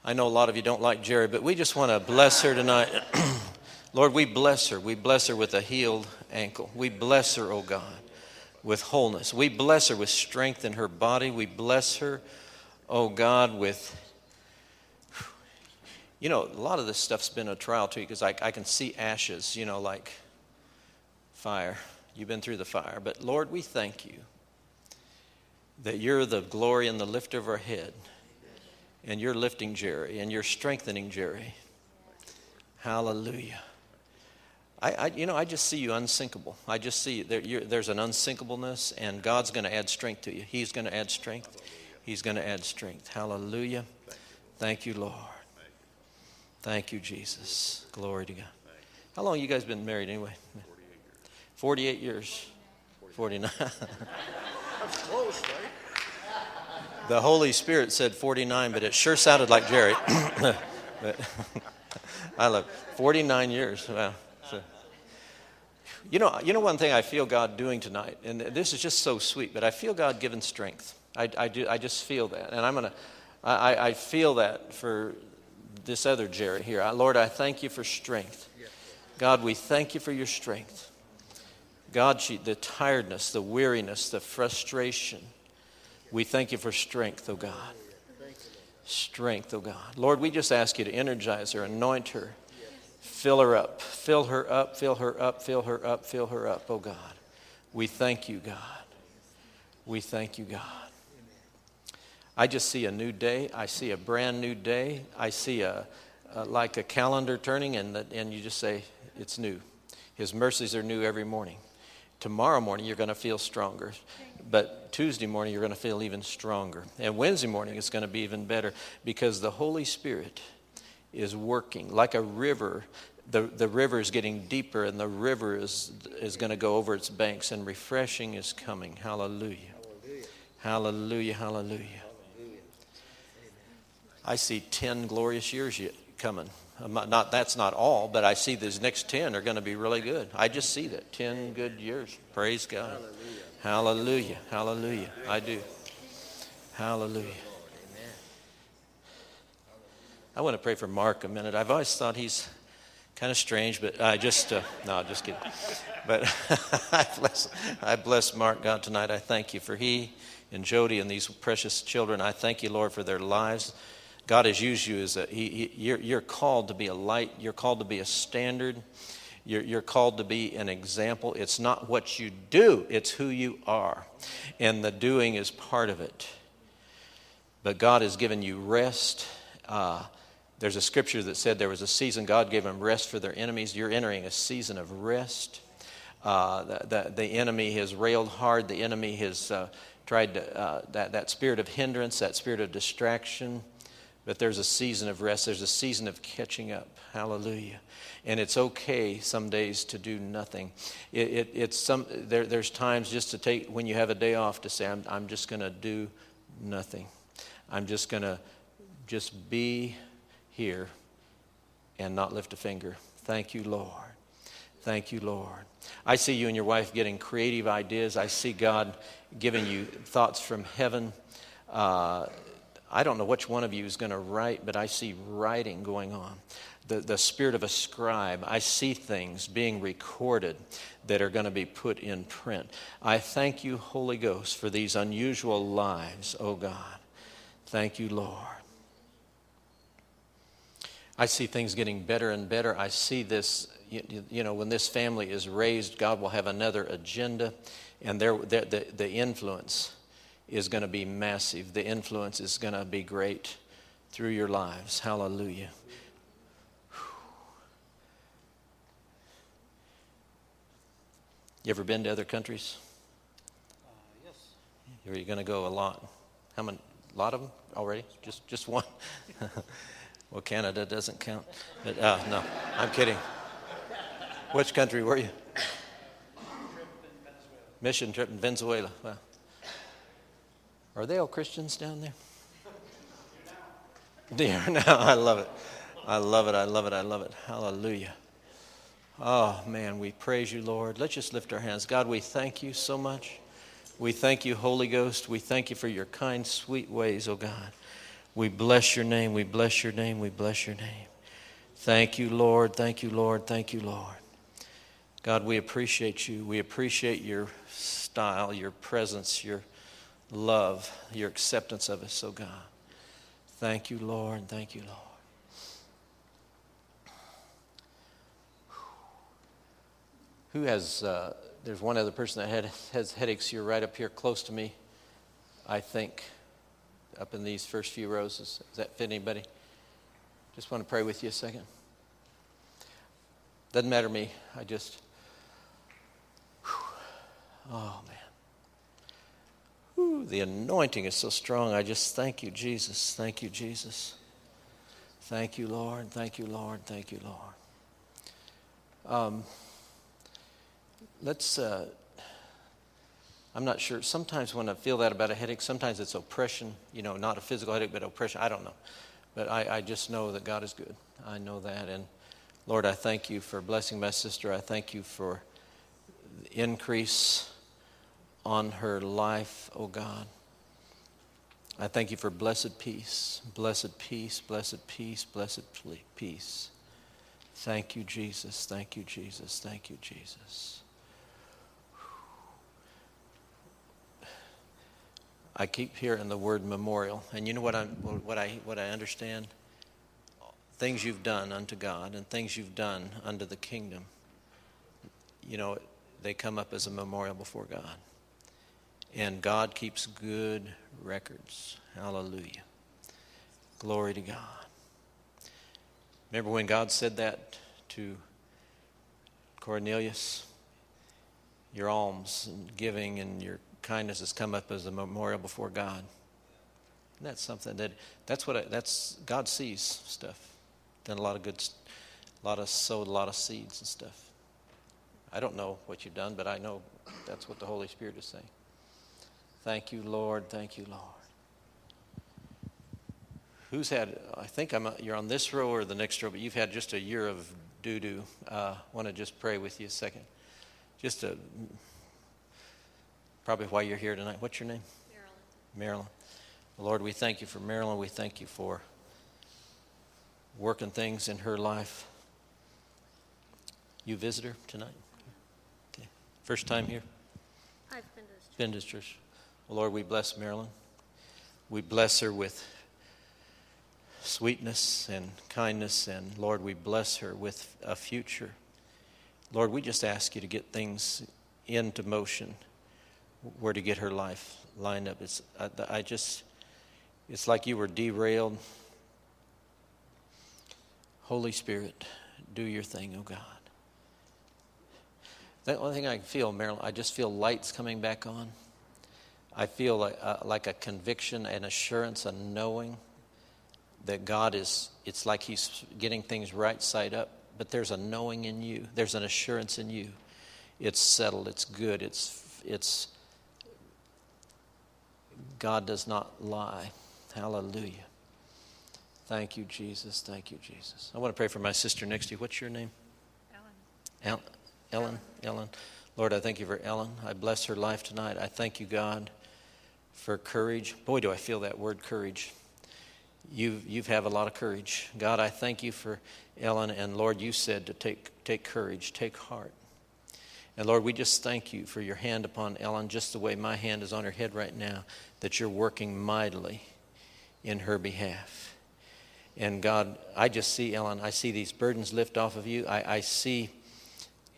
Speaker 1: I know a lot of you don't like Jerry, but we just want to bless her tonight. Lord, we bless her. We bless her with a healed ankle. We bless her, oh God, with wholeness. We bless her with strength in her body. We bless her, oh God, with. You know, a lot of this stuff's been a trial to you because I, I can see ashes, you know, like fire. You've been through the fire. But Lord, we thank you that you're the glory and the lifter of our head and you're lifting Jerry and you're strengthening Jerry. Hallelujah. I, I, you know, I just see you unsinkable. I just see there, there's an unsinkableness, and God's going to add strength to you. He's going to add strength. He's going to add strength. Hallelujah. Thank you, Lord. Thank you, Jesus. Glory to God. How long you guys been married anyway? 48 years. 49. That's close, right? The Holy Spirit said 49, but it sure sounded like Jerry. but I love 49 years. Wow. So, you know, you know one thing I feel God doing tonight, and this is just so sweet, but I feel God giving strength. I, I, do, I just feel that. And I'm going to, I, I feel that for this other Jerry here. Lord, I thank you for strength. God, we thank you for your strength. God, the tiredness, the weariness, the frustration. We thank you for strength, oh God. Strength, oh God. Lord, we just ask you to energize her, anoint her, fill her up, fill her up, fill her up, fill her up, fill her up, oh God. We thank you, God. We thank you, God. I just see a new day. I see a brand new day. I see a, a like a calendar turning, and, the, and you just say, It's new. His mercies are new every morning. Tomorrow morning, you're going to feel stronger. But Tuesday morning, you're going to feel even stronger. And Wednesday morning, it's going to be even better because the Holy Spirit is working like a river. The, the river is getting deeper, and the river is, is going to go over its banks, and refreshing is coming. Hallelujah. Hallelujah. Hallelujah. Hallelujah. I see 10 glorious years yet coming. Not, that's not all, but I see these next 10 are going to be really good. I just see that. 10 good years. Praise God. Hallelujah. Hallelujah. I do. Hallelujah. I want to pray for Mark a minute. I've always thought he's kind of strange, but I just, uh, no, just kidding. But I, bless, I bless Mark, God, tonight. I thank you for he and Jody and these precious children. I thank you, Lord, for their lives. God has used you as a, he, he, you're, you're called to be a light, you're called to be a standard, you're, you're called to be an example. It's not what you do, it's who you are. And the doing is part of it. But God has given you rest. Uh, there's a scripture that said there was a season God gave them rest for their enemies. You're entering a season of rest. Uh, the, the, the, enemy has railed hard. The enemy has uh, tried to, uh, that, that spirit of hindrance, that spirit of distraction, but there's a season of rest, there's a season of catching up. Hallelujah. And it's okay some days to do nothing. It, it, it's some, there, there's times just to take, when you have a day off, to say, I'm, I'm just going to do nothing. I'm just going to just be here and not lift a finger. Thank you, Lord. Thank you, Lord. I see you and your wife getting creative ideas. I see God giving you thoughts from heaven. Uh, I don't know which one of you is going to write, but I see writing going on. The, the spirit of a scribe. I see things being recorded that are going to be put in print. I thank you, Holy Ghost, for these unusual lives, oh God. Thank you, Lord. I see things getting better and better. I see this, you, you know, when this family is raised, God will have another agenda, and there, the, the influence is going to be massive. The influence is going to be great through your lives. Hallelujah. You ever been to other countries?
Speaker 2: Uh, yes.
Speaker 1: Are you going to go a lot? How many? A lot of them already? Just just one? well, Canada doesn't count. But uh, no, I'm kidding. Which country were you? Mission trip in Venezuela. Well, are they all Christians down there? Dear now, I love it. I love it. I love it. I love it. Hallelujah. Oh, man, we praise you, Lord. Let's just lift our hands. God, we thank you so much. We thank you, Holy Ghost. We thank you for your kind, sweet ways, oh God. We bless your name. We bless your name. We bless your name. Thank you, Lord. Thank you, Lord. Thank you, Lord. God, we appreciate you. We appreciate your style, your presence, your love, your acceptance of us, oh God. Thank you, Lord. Thank you, Lord. Who has, uh, there's one other person that had, has headaches here, right up here close to me, I think, up in these first few rows. Does that fit anybody? Just want to pray with you a second. Doesn't matter to me. I just, whew, oh man. The anointing is so strong. I just thank you, Jesus. Thank you, Jesus. Thank you, Lord. Thank you, Lord. Thank you, Lord. Um, let's. Uh, I'm not sure. Sometimes when I feel that about a headache, sometimes it's oppression, you know, not a physical headache, but oppression. I don't know. But I, I just know that God is good. I know that. And Lord, I thank you for blessing my sister. I thank you for increase on her life, oh God. I thank you for blessed peace, blessed peace, blessed peace, blessed peace. Thank you, Jesus. Thank you, Jesus. Thank you, Jesus. I keep hearing the word memorial. And you know what, i what, I, what I understand? Things you've done unto God and things you've done unto the kingdom, you know, they come up as a memorial before God. And God keeps good records. Hallelujah. Glory to God. Remember when God said that to Cornelius? Your alms and giving and your kindness has come up as a memorial before God. And that's something that that's what I, that's God sees stuff. Done a lot of good, a lot of sowed a lot of seeds and stuff. I don't know what you've done, but I know that's what the Holy Spirit is saying. Thank you, Lord. Thank you, Lord. Who's had? I think I'm. You're on this row or the next row, but you've had just a year of doo doo. Uh, Want to just pray with you a second? Just a probably why you're here tonight. What's your name?
Speaker 3: Marilyn.
Speaker 1: Marilyn. Lord, we thank you for Marilyn. We thank you for working things in her life. You visit her tonight? Okay. First time here?
Speaker 3: I've been to this church.
Speaker 1: Been to church. Lord, we bless Marilyn. We bless her with sweetness and kindness, and Lord, we bless her with a future. Lord, we just ask you to get things into motion where to get her life lined up. It's, I, I just, it's like you were derailed. Holy Spirit, do your thing, oh God. The only thing I can feel, Marilyn, I just feel lights coming back on. I feel like, uh, like a conviction, an assurance, a knowing that God is, it's like He's getting things right side up, but there's a knowing in you, there's an assurance in you. It's settled, it's good, it's, it's, God does not lie. Hallelujah. Thank you, Jesus. Thank you, Jesus. I want to pray for my sister next to you. What's your name?
Speaker 3: Ellen.
Speaker 1: El- Ellen. Ellen. Lord, I thank you for Ellen. I bless her life tonight. I thank you, God, for courage. Boy, do I feel that word courage. You've you've have a lot of courage. God, I thank you for Ellen. And Lord, you said to take, take courage, take heart. And Lord, we just thank you for your hand upon Ellen, just the way my hand is on her head right now, that you're working mightily in her behalf. And God, I just see, Ellen, I see these burdens lift off of you. I, I see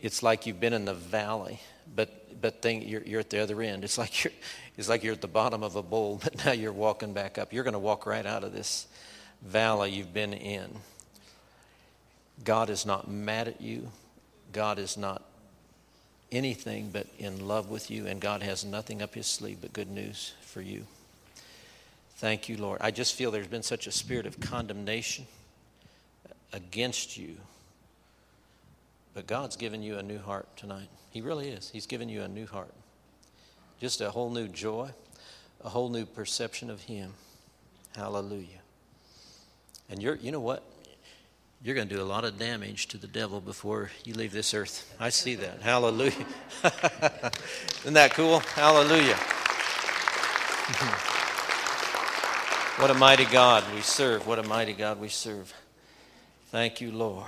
Speaker 1: it's like you've been in the valley, but, but thing, you're, you're at the other end. It's like, you're, it's like you're at the bottom of a bowl, but now you're walking back up. You're going to walk right out of this valley you've been in. God is not mad at you. God is not anything but in love with you, and God has nothing up his sleeve but good news for you. Thank you, Lord. I just feel there's been such a spirit of condemnation against you. But God's given you a new heart tonight. He really is. He's given you a new heart. Just a whole new joy, a whole new perception of Him. Hallelujah. And you're, you know what? you're going to do a lot of damage to the devil before you leave this earth. I see that. Hallelujah. Isn't that cool? Hallelujah. what a mighty God we serve. What a mighty God we serve. Thank you, Lord.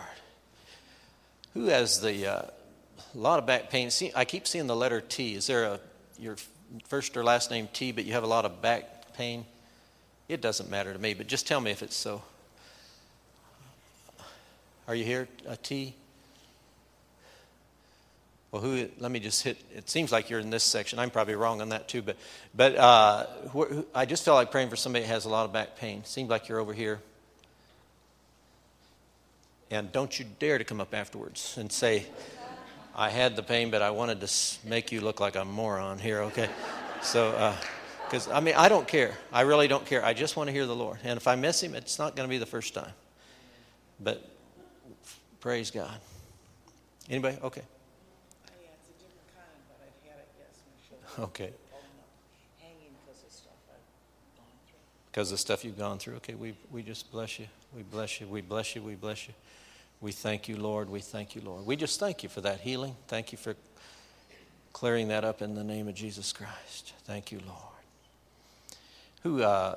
Speaker 1: Who has the uh, lot of back pain? See, I keep seeing the letter T. Is there a your first or last name T, but you have a lot of back pain? It doesn't matter to me, but just tell me if it's so. Are you here, uh, T? Well, who? Let me just hit. It seems like you're in this section. I'm probably wrong on that too, but but uh, I just felt like praying for somebody that has a lot of back pain. Seems like you're over here. And don't you dare to come up afterwards and say, I had the pain, but I wanted to make you look like a moron here, okay? So, because, uh, I mean, I don't care. I really don't care. I just want to hear the Lord. And if I miss him, it's not going to be the first time. But praise God. Anybody? Okay. Okay. Because of stuff you've gone through. Okay, we, we just bless you. We bless you. We bless you. We bless you. We thank you, Lord. We thank you, Lord. We just thank you for that healing. Thank you for clearing that up in the name of Jesus Christ. Thank you, Lord. Who, uh,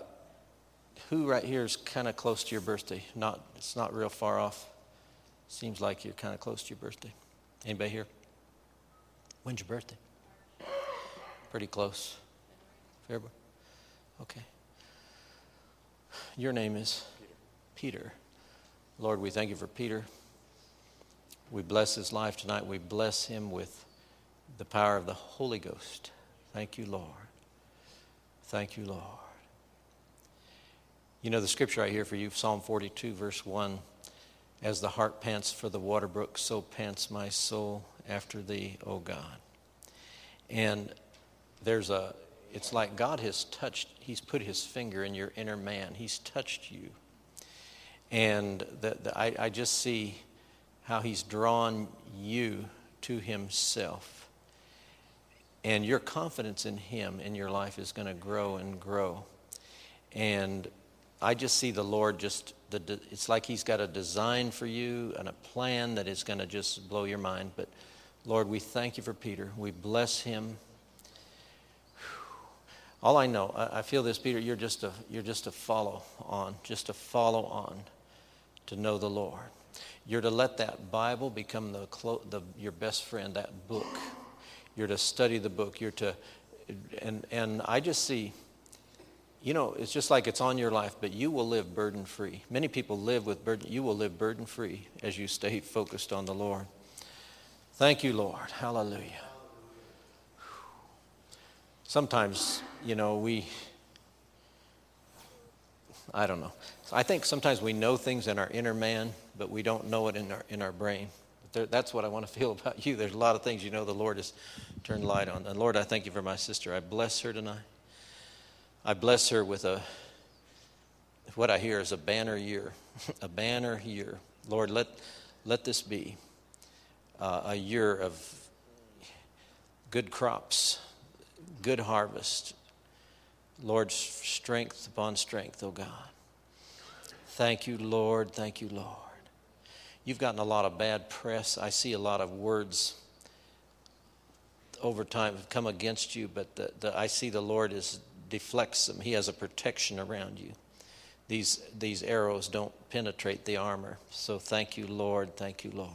Speaker 1: who right here is kind of close to your birthday? Not, it's not real far off. Seems like you're kind of close to your birthday. Anybody here? When's your birthday? Pretty close. February? Okay. Your name is Peter. Peter. Lord, we thank you for Peter. We bless his life tonight. We bless him with the power of the Holy Ghost. Thank you, Lord. Thank you, Lord. You know the scripture I hear for you, Psalm 42, verse 1. As the hart pants for the water brook, so pants my soul after thee, O God. And there's a, it's like God has touched, He's put His finger in your inner man. He's touched you. And the, I, I just see how He's drawn you to Himself. And your confidence in Him in your life is going to grow and grow. And I just see the Lord just, the, it's like He's got a design for you and a plan that is going to just blow your mind. But Lord, we thank you for Peter. We bless him. All I know, I, feel this, Peter, you're just a, you're just a follow on, just a follow on to know the Lord. You're to let that Bible become the, the, your best friend, that book. You're to study the book. You're to, and, and I just see, you know, it's just like it's on your life, but you will live burden free. Many people live with burden. You will live burden free as you stay focused on the Lord. Thank you, Lord. Hallelujah. Sometimes, you know, we, I don't know. I think sometimes we know things in our inner man, but we don't know it in our, in our brain. There, that's what I want to feel about you. There's a lot of things you know the Lord has turned light on. And Lord, I thank you for my sister. I bless her tonight. I bless her with a, what I hear is a banner year, a banner year. Lord, let, let this be uh, a year of good crops, good harvest. Lord, strength upon strength, oh God. Thank you, Lord. Thank you, Lord. You've gotten a lot of bad press. I see a lot of words over time have come against you, but the, the, I see the Lord is deflects them. He has a protection around you. These, these arrows don't penetrate the armor. So thank you, Lord. Thank you, Lord.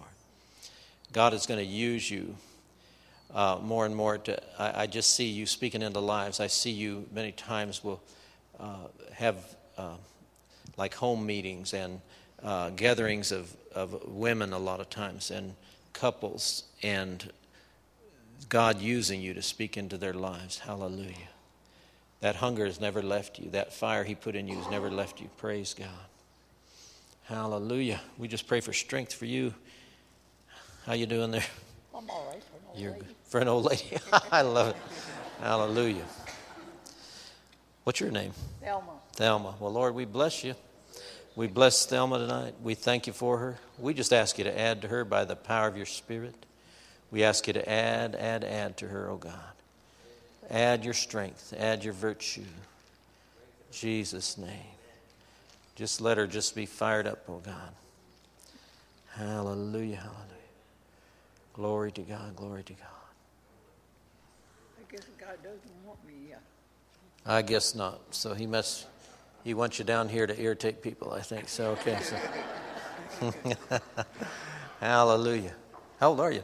Speaker 1: God is going to use you uh, more and more. To, I, I, just see you speaking into lives. I see you many times will uh, have uh, like home meetings and uh, gatherings of, of women a lot of times and couples and God using you to speak into their lives. Hallelujah. That hunger has never left you. That fire He put in you has never left you. Praise God. Hallelujah. We just pray for strength for you. How you doing there?
Speaker 4: I'm all right. For an
Speaker 1: You're
Speaker 4: lady.
Speaker 1: good. For an old lady. I love it. Hallelujah. What's your name?
Speaker 4: Thelma.
Speaker 1: Thelma. Well, Lord, we bless you. We bless Thelma tonight. We thank you for her. We just ask you to add to her by the power of your Spirit. We ask you to add, add, add to her, oh God. Add your strength, add your virtue. Jesus' name. Just let her just be fired up, oh God. Hallelujah, hallelujah. Glory to God, glory to God.
Speaker 4: I guess God doesn't want me yet.
Speaker 1: I guess not. So he must, he wants you down here to irritate people, I think. So, okay. So. Hallelujah. How old are you?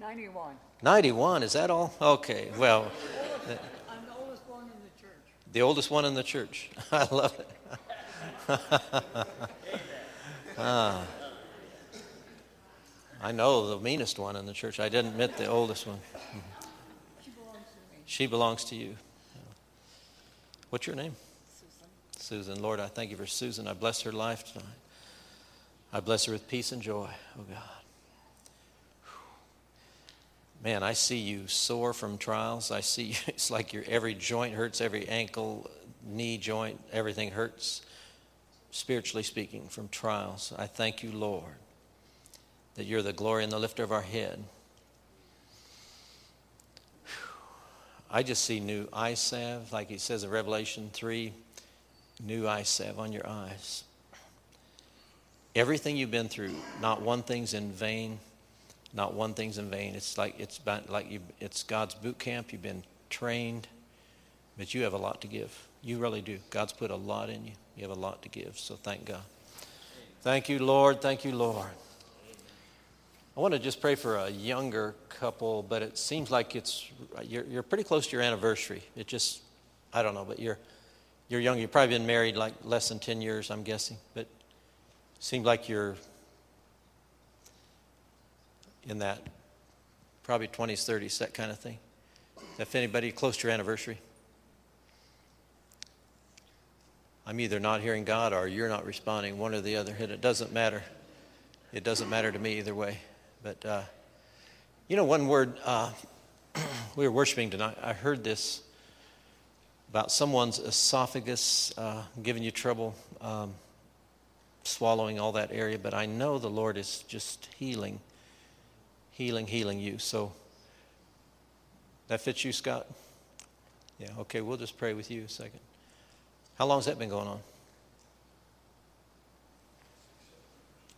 Speaker 4: 91.
Speaker 1: 91, is that all? Okay, well,
Speaker 4: I'm the oldest one in the church.
Speaker 1: the oldest one in the church. I love it. ah. I know the meanest one in the church. I didn't admit the oldest one.
Speaker 4: She belongs to me.
Speaker 1: She belongs to you. What's your name?
Speaker 4: Susan.
Speaker 1: Susan. Lord, I thank you for Susan. I bless her life tonight. I bless her with peace and joy, oh God. Man, I see you sore from trials. I see you, it's like your every joint hurts, every ankle, knee joint, everything hurts, spiritually speaking, from trials. I thank you, Lord, that you're the glory and the lifter of our head. I just see new eye salve, like he says in Revelation 3 new eye salve on your eyes. Everything you've been through, not one thing's in vain. Not one thing's in vain. It's like it's like you, it's God's boot camp. You've been trained, but you have a lot to give. You really do. God's put a lot in you. You have a lot to give. So thank God. Thank you, Lord. Thank you, Lord. I want to just pray for a younger couple, but it seems like it's you're, you're pretty close to your anniversary. It just, I don't know, but you're you're young. You've probably been married like less than ten years, I'm guessing. But it seems like you're in that probably 20s, 30s, that kind of thing. If anybody close to your anniversary, I'm either not hearing God or you're not responding, one or the other. And it doesn't matter. It doesn't matter to me either way. But, uh, you know, one word, uh, we were worshiping tonight. I heard this about someone's esophagus uh, giving you trouble um, swallowing all that area, but I know the Lord is just healing, healing, healing you. So that fits you, Scott? Yeah, okay, we'll just pray with you a second. How long has that been going on?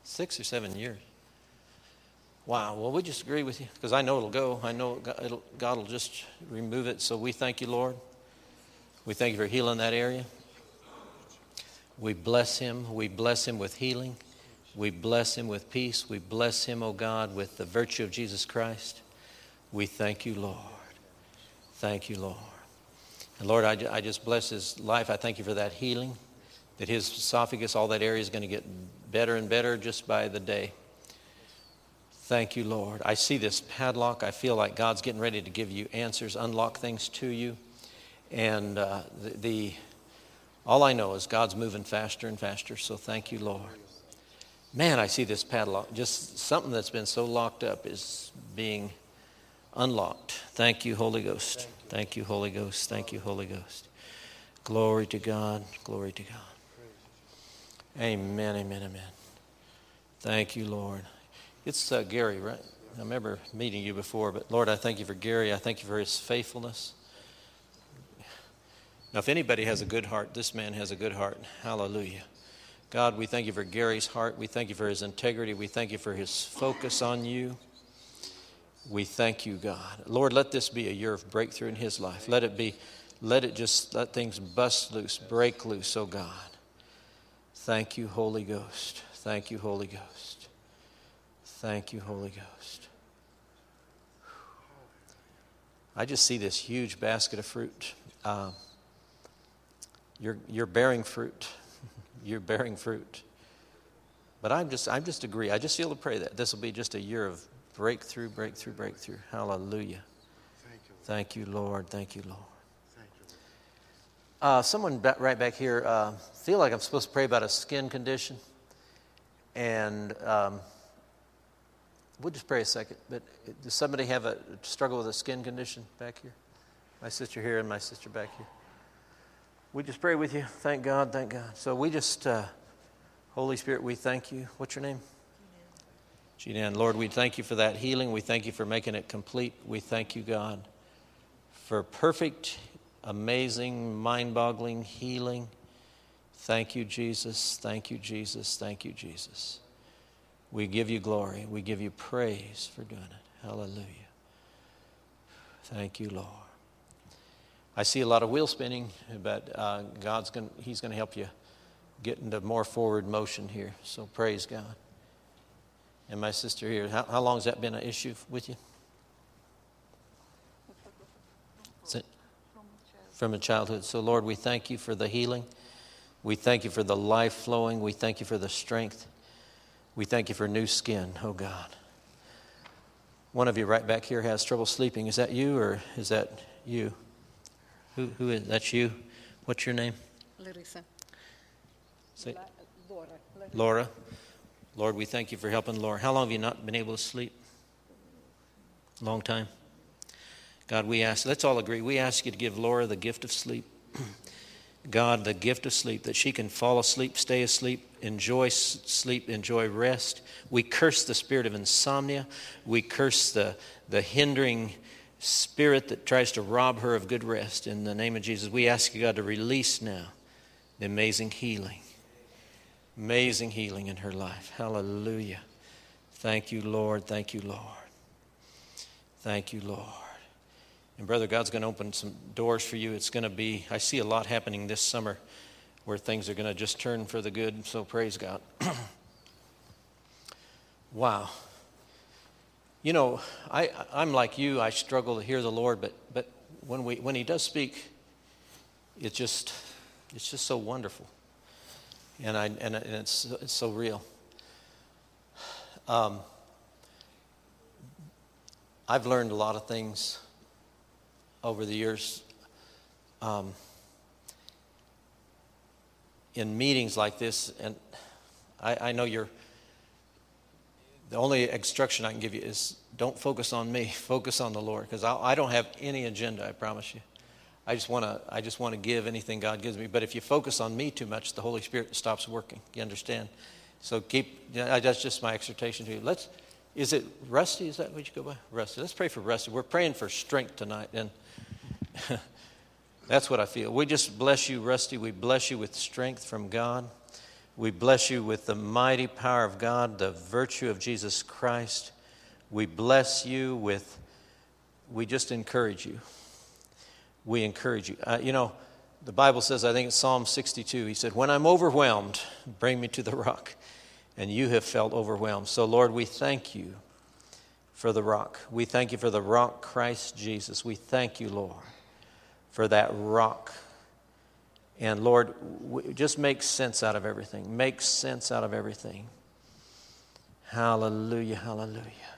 Speaker 1: Six or seven years. Wow. Well, we just agree with you because I know it'll go. I know it'll, God will just remove it. So we thank you, Lord. We thank you for healing that area. We bless him. We bless him with healing. We bless him with peace. We bless him, O oh God, with the virtue of Jesus Christ. We thank you, Lord. Thank you, Lord. And Lord, I, I just bless his life. I thank you for that healing, that his esophagus, all that area is going to get better and better just by the day. Thank you, Lord. I see this padlock. I feel like God's getting ready to give you answers, unlock things to you. And uh, the, the, all I know is God's moving faster and faster. So thank you, Lord. Man, I see this padlock. Just something that's been so locked up is being unlocked. Thank you, Holy Ghost. Thank you, Holy Ghost. Thank you, Holy Ghost. Glory to God. Glory to God. Amen, amen, amen. Thank you, Lord. It's uh, Gary, right? I remember meeting you before, but Lord, I thank you for Gary. I thank you for his faithfulness. Now, if anybody has a good heart, this man has a good heart. Hallelujah. God, we thank you for Gary's heart. We thank you for his integrity. We thank you for his focus on you. We thank you, God. Lord, let this be a year of breakthrough in his life. Let it be, let it just, let things bust loose, break loose, oh God. Thank you, Holy Ghost. Thank you, Holy Ghost. Thank you, Holy Ghost. I just see this huge basket of fruit. Uh, you're, you're bearing fruit. you're bearing fruit. But I'm just, I'm just agree. I just feel to pray that this will be just a year of breakthrough, breakthrough, breakthrough. Hallelujah. Thank you, Thank you Lord. Thank you, Lord. Thank you, Uh, someone right back here uh, feel like I'm supposed to pray about a skin condition, and um, We'll just pray a second. But does somebody have a struggle with a skin condition back here? My sister here and my sister back here. We just pray with you. Thank God, thank God. So we just, uh, Holy Spirit, we thank you. What's your name? Jean Lord, we thank you for that healing. We thank you for making it complete. We thank you, God, for perfect, amazing, mind boggling healing. Thank you, Jesus. Thank you, Jesus. Thank you, Jesus. We give you glory. We give you praise for doing it. Hallelujah. Thank you, Lord. I see a lot of wheel spinning, but uh, God's going He's going to help you get into more forward motion here. So praise God. And my sister here, how, how long has that been an issue with you? From a childhood. So, Lord, we thank you for the healing. We thank you for the life flowing. We thank you for the strength. We thank you for new skin, oh God. One of you right back here has trouble sleeping. Is that you or is that you? Who, who is that's you? What's your name?
Speaker 4: Larissa.
Speaker 1: Say,
Speaker 4: Laura.
Speaker 1: Laura. Lord, we thank you for helping Laura. How long have you not been able to sleep? Long time. God, we ask, let's all agree, we ask you to give Laura the gift of sleep. God, the gift of sleep, that she can fall asleep, stay asleep, enjoy sleep, enjoy rest. We curse the spirit of insomnia. We curse the, the hindering spirit that tries to rob her of good rest. In the name of Jesus, we ask you, God, to release now the amazing healing. Amazing healing in her life. Hallelujah. Thank you, Lord. Thank you, Lord. Thank you, Lord. And, brother, God's going to open some doors for you. It's going to be, I see a lot happening this summer where things are going to just turn for the good. So, praise God. wow. You know, I, I'm like you. I struggle to hear the Lord, but, but when, we, when He does speak, it just, it's just so wonderful. And, I, and, and it's, it's so real. Um, I've learned a lot of things over the years um, in meetings like this, and I, I know you're. The only instruction I can give you is don't focus on me, focus on the Lord, because I, I don't have any agenda, I promise you. I just want to I just want to give anything God gives me. But if you focus on me too much, the Holy Spirit stops working. You understand? So keep. That's just my exhortation to you. Let's. Is it Rusty? Is that what you go by? Rusty. Let's pray for Rusty. We're praying for strength tonight, and That's what I feel. We just bless you, Rusty. We bless you with strength from God. We bless you with the mighty power of God, the virtue of Jesus Christ. We bless you with, we just encourage you. We encourage you. Uh, you know, the Bible says, I think it's Psalm 62, he said, When I'm overwhelmed, bring me to the rock. And you have felt overwhelmed. So, Lord, we thank you for the rock. We thank you for the rock, Christ Jesus. We thank you, Lord for that rock. And Lord, just make sense out of everything. Make sense out of everything. Hallelujah, hallelujah.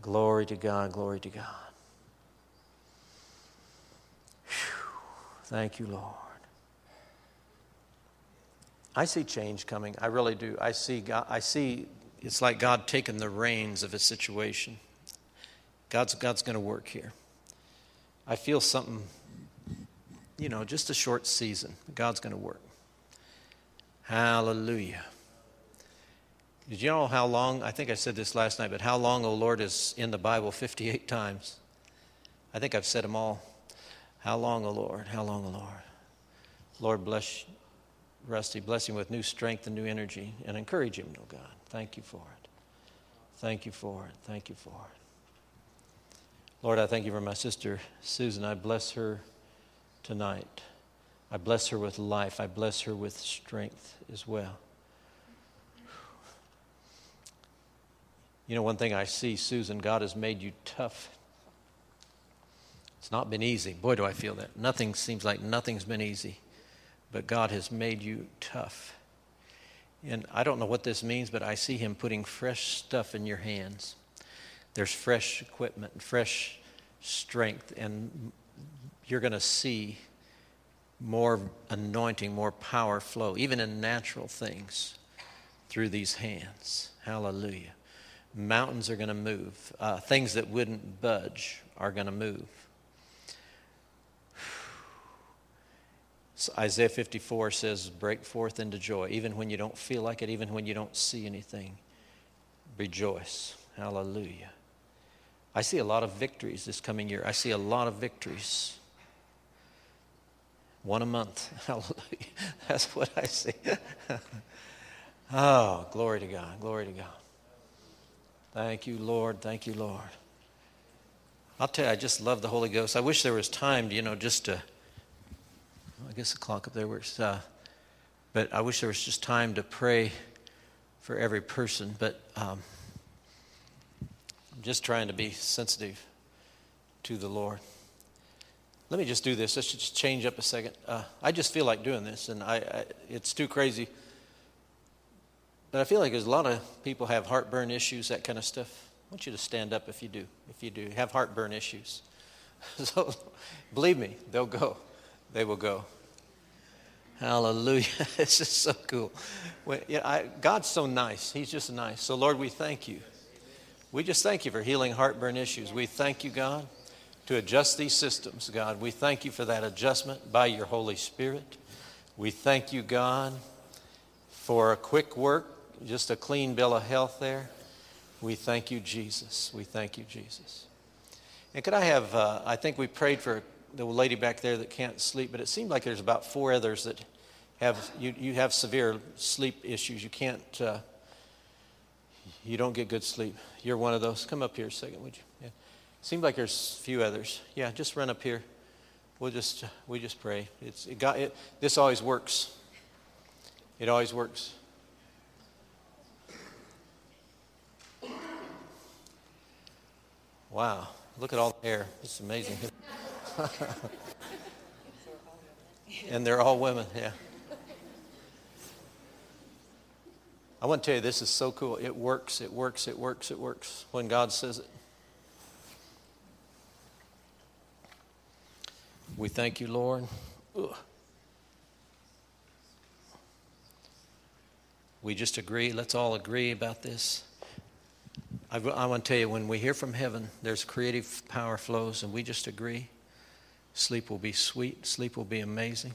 Speaker 1: Glory to God, glory to God. Whew. Thank you, Lord. I see change coming. I really do. I see God, I see it's like God taking the reins of a situation. God's, God's going to work here. I feel something, you know, just a short season. God's going to work. Hallelujah. Did you know how long? I think I said this last night, but how long, O Lord, is in the Bible 58 times? I think I've said them all. How long, O Lord? How long, O Lord? Lord, bless Rusty. Bless him with new strength and new energy and encourage him, O God. Thank you for it. Thank you for it. Thank you for it. Lord, I thank you for my sister Susan. I bless her tonight. I bless her with life. I bless her with strength as well. You know, one thing I see, Susan, God has made you tough. It's not been easy. Boy, do I feel that. Nothing seems like nothing's been easy, but God has made you tough. And I don't know what this means, but I see Him putting fresh stuff in your hands. There's fresh equipment, and fresh strength, and you're going to see more anointing, more power flow, even in natural things, through these hands. Hallelujah. Mountains are going to move. Uh, things that wouldn't budge are going to move. So Isaiah 54 says, Break forth into joy, even when you don't feel like it, even when you don't see anything. Rejoice. Hallelujah. I see a lot of victories this coming year. I see a lot of victories. One a month. Hallelujah. That's what I see. oh, glory to God. Glory to God. Thank you, Lord. Thank you, Lord. I'll tell you, I just love the Holy Ghost. I wish there was time, you know, just to. I guess the clock up there works. Uh, but I wish there was just time to pray for every person. But. Um, just trying to be sensitive to the Lord. Let me just do this. Let's just change up a second. Uh, I just feel like doing this, and I, I, it's too crazy. But I feel like there's a lot of people have heartburn issues, that kind of stuff. I want you to stand up if you do. If you do have heartburn issues, so believe me, they'll go. They will go. Hallelujah. this is so cool. Yeah, I, God's so nice. He's just nice. So, Lord, we thank you. We just thank you for healing heartburn issues. We thank you, God, to adjust these systems, God. We thank you for that adjustment by your Holy Spirit. We thank you, God, for a quick work, just a clean bill of health there. We thank you, Jesus. We thank you, Jesus. And could I have, uh, I think we prayed for the lady back there that can't sleep, but it seemed like there's about four others that have, you, you have severe sleep issues. You can't, uh, you don't get good sleep. You're one of those. Come up here a second, would you? Yeah. Seems like there's a few others. Yeah, just run up here. We'll just, we just pray. It's, it got, it, this always works. It always works. Wow, look at all the hair. It's amazing. and they're all women, yeah. I want to tell you, this is so cool. It works, it works, it works, it works when God says it. We thank you, Lord. Ugh. We just agree. Let's all agree about this. I, I want to tell you, when we hear from heaven, there's creative power flows, and we just agree. Sleep will be sweet, sleep will be amazing.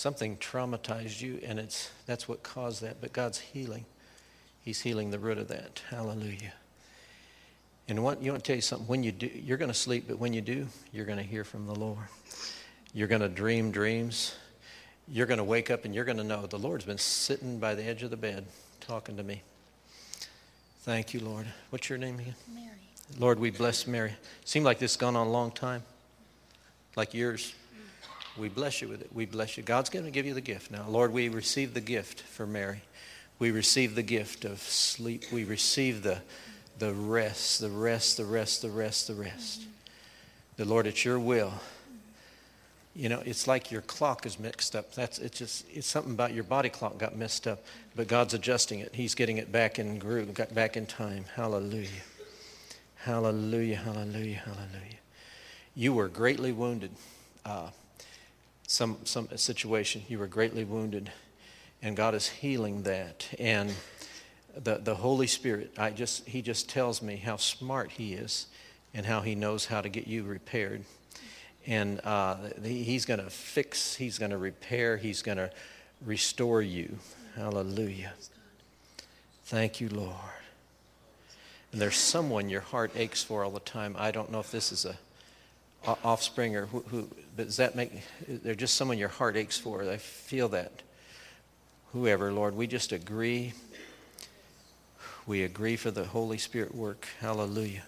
Speaker 1: Something traumatized you, and it's, that's what caused that, but God's healing. He's healing the root of that. Hallelujah. And what, you want to tell you something. When you do, you're going to sleep, but when you do, you're going to hear from the Lord. You're going to dream dreams. You're going to wake up and you're going to know the Lord's been sitting by the edge of the bed talking to me. Thank you, Lord. What's your name again?
Speaker 3: Mary.
Speaker 1: Lord, we bless Mary. Seemed like this has gone on a long time, like years. We bless you with it. We bless you. God's going to give you the gift now. Lord, we receive the gift for Mary. We receive the gift of sleep. We receive the, the rest, the rest, the rest, the rest, the rest. The Lord, it's your will. You know, it's like your clock is mixed up. That's it's just it's something about your body clock got messed up, but God's adjusting it. He's getting it back in groove, got back in time. Hallelujah. Hallelujah, hallelujah, hallelujah. You were greatly wounded. Uh, some, some situation, you were greatly wounded, and God is healing that. And the, the Holy Spirit, I just, He just tells me how smart He is and how He knows how to get you repaired. And uh, He's going to fix, He's going to repair, He's going to restore you. Hallelujah. Thank you, Lord. And there's someone your heart aches for all the time. I don't know if this is a offspring or who, who but does that make, they're just someone your heart aches for. I feel that. Whoever, Lord, we just agree. We agree for the Holy Spirit work. Hallelujah.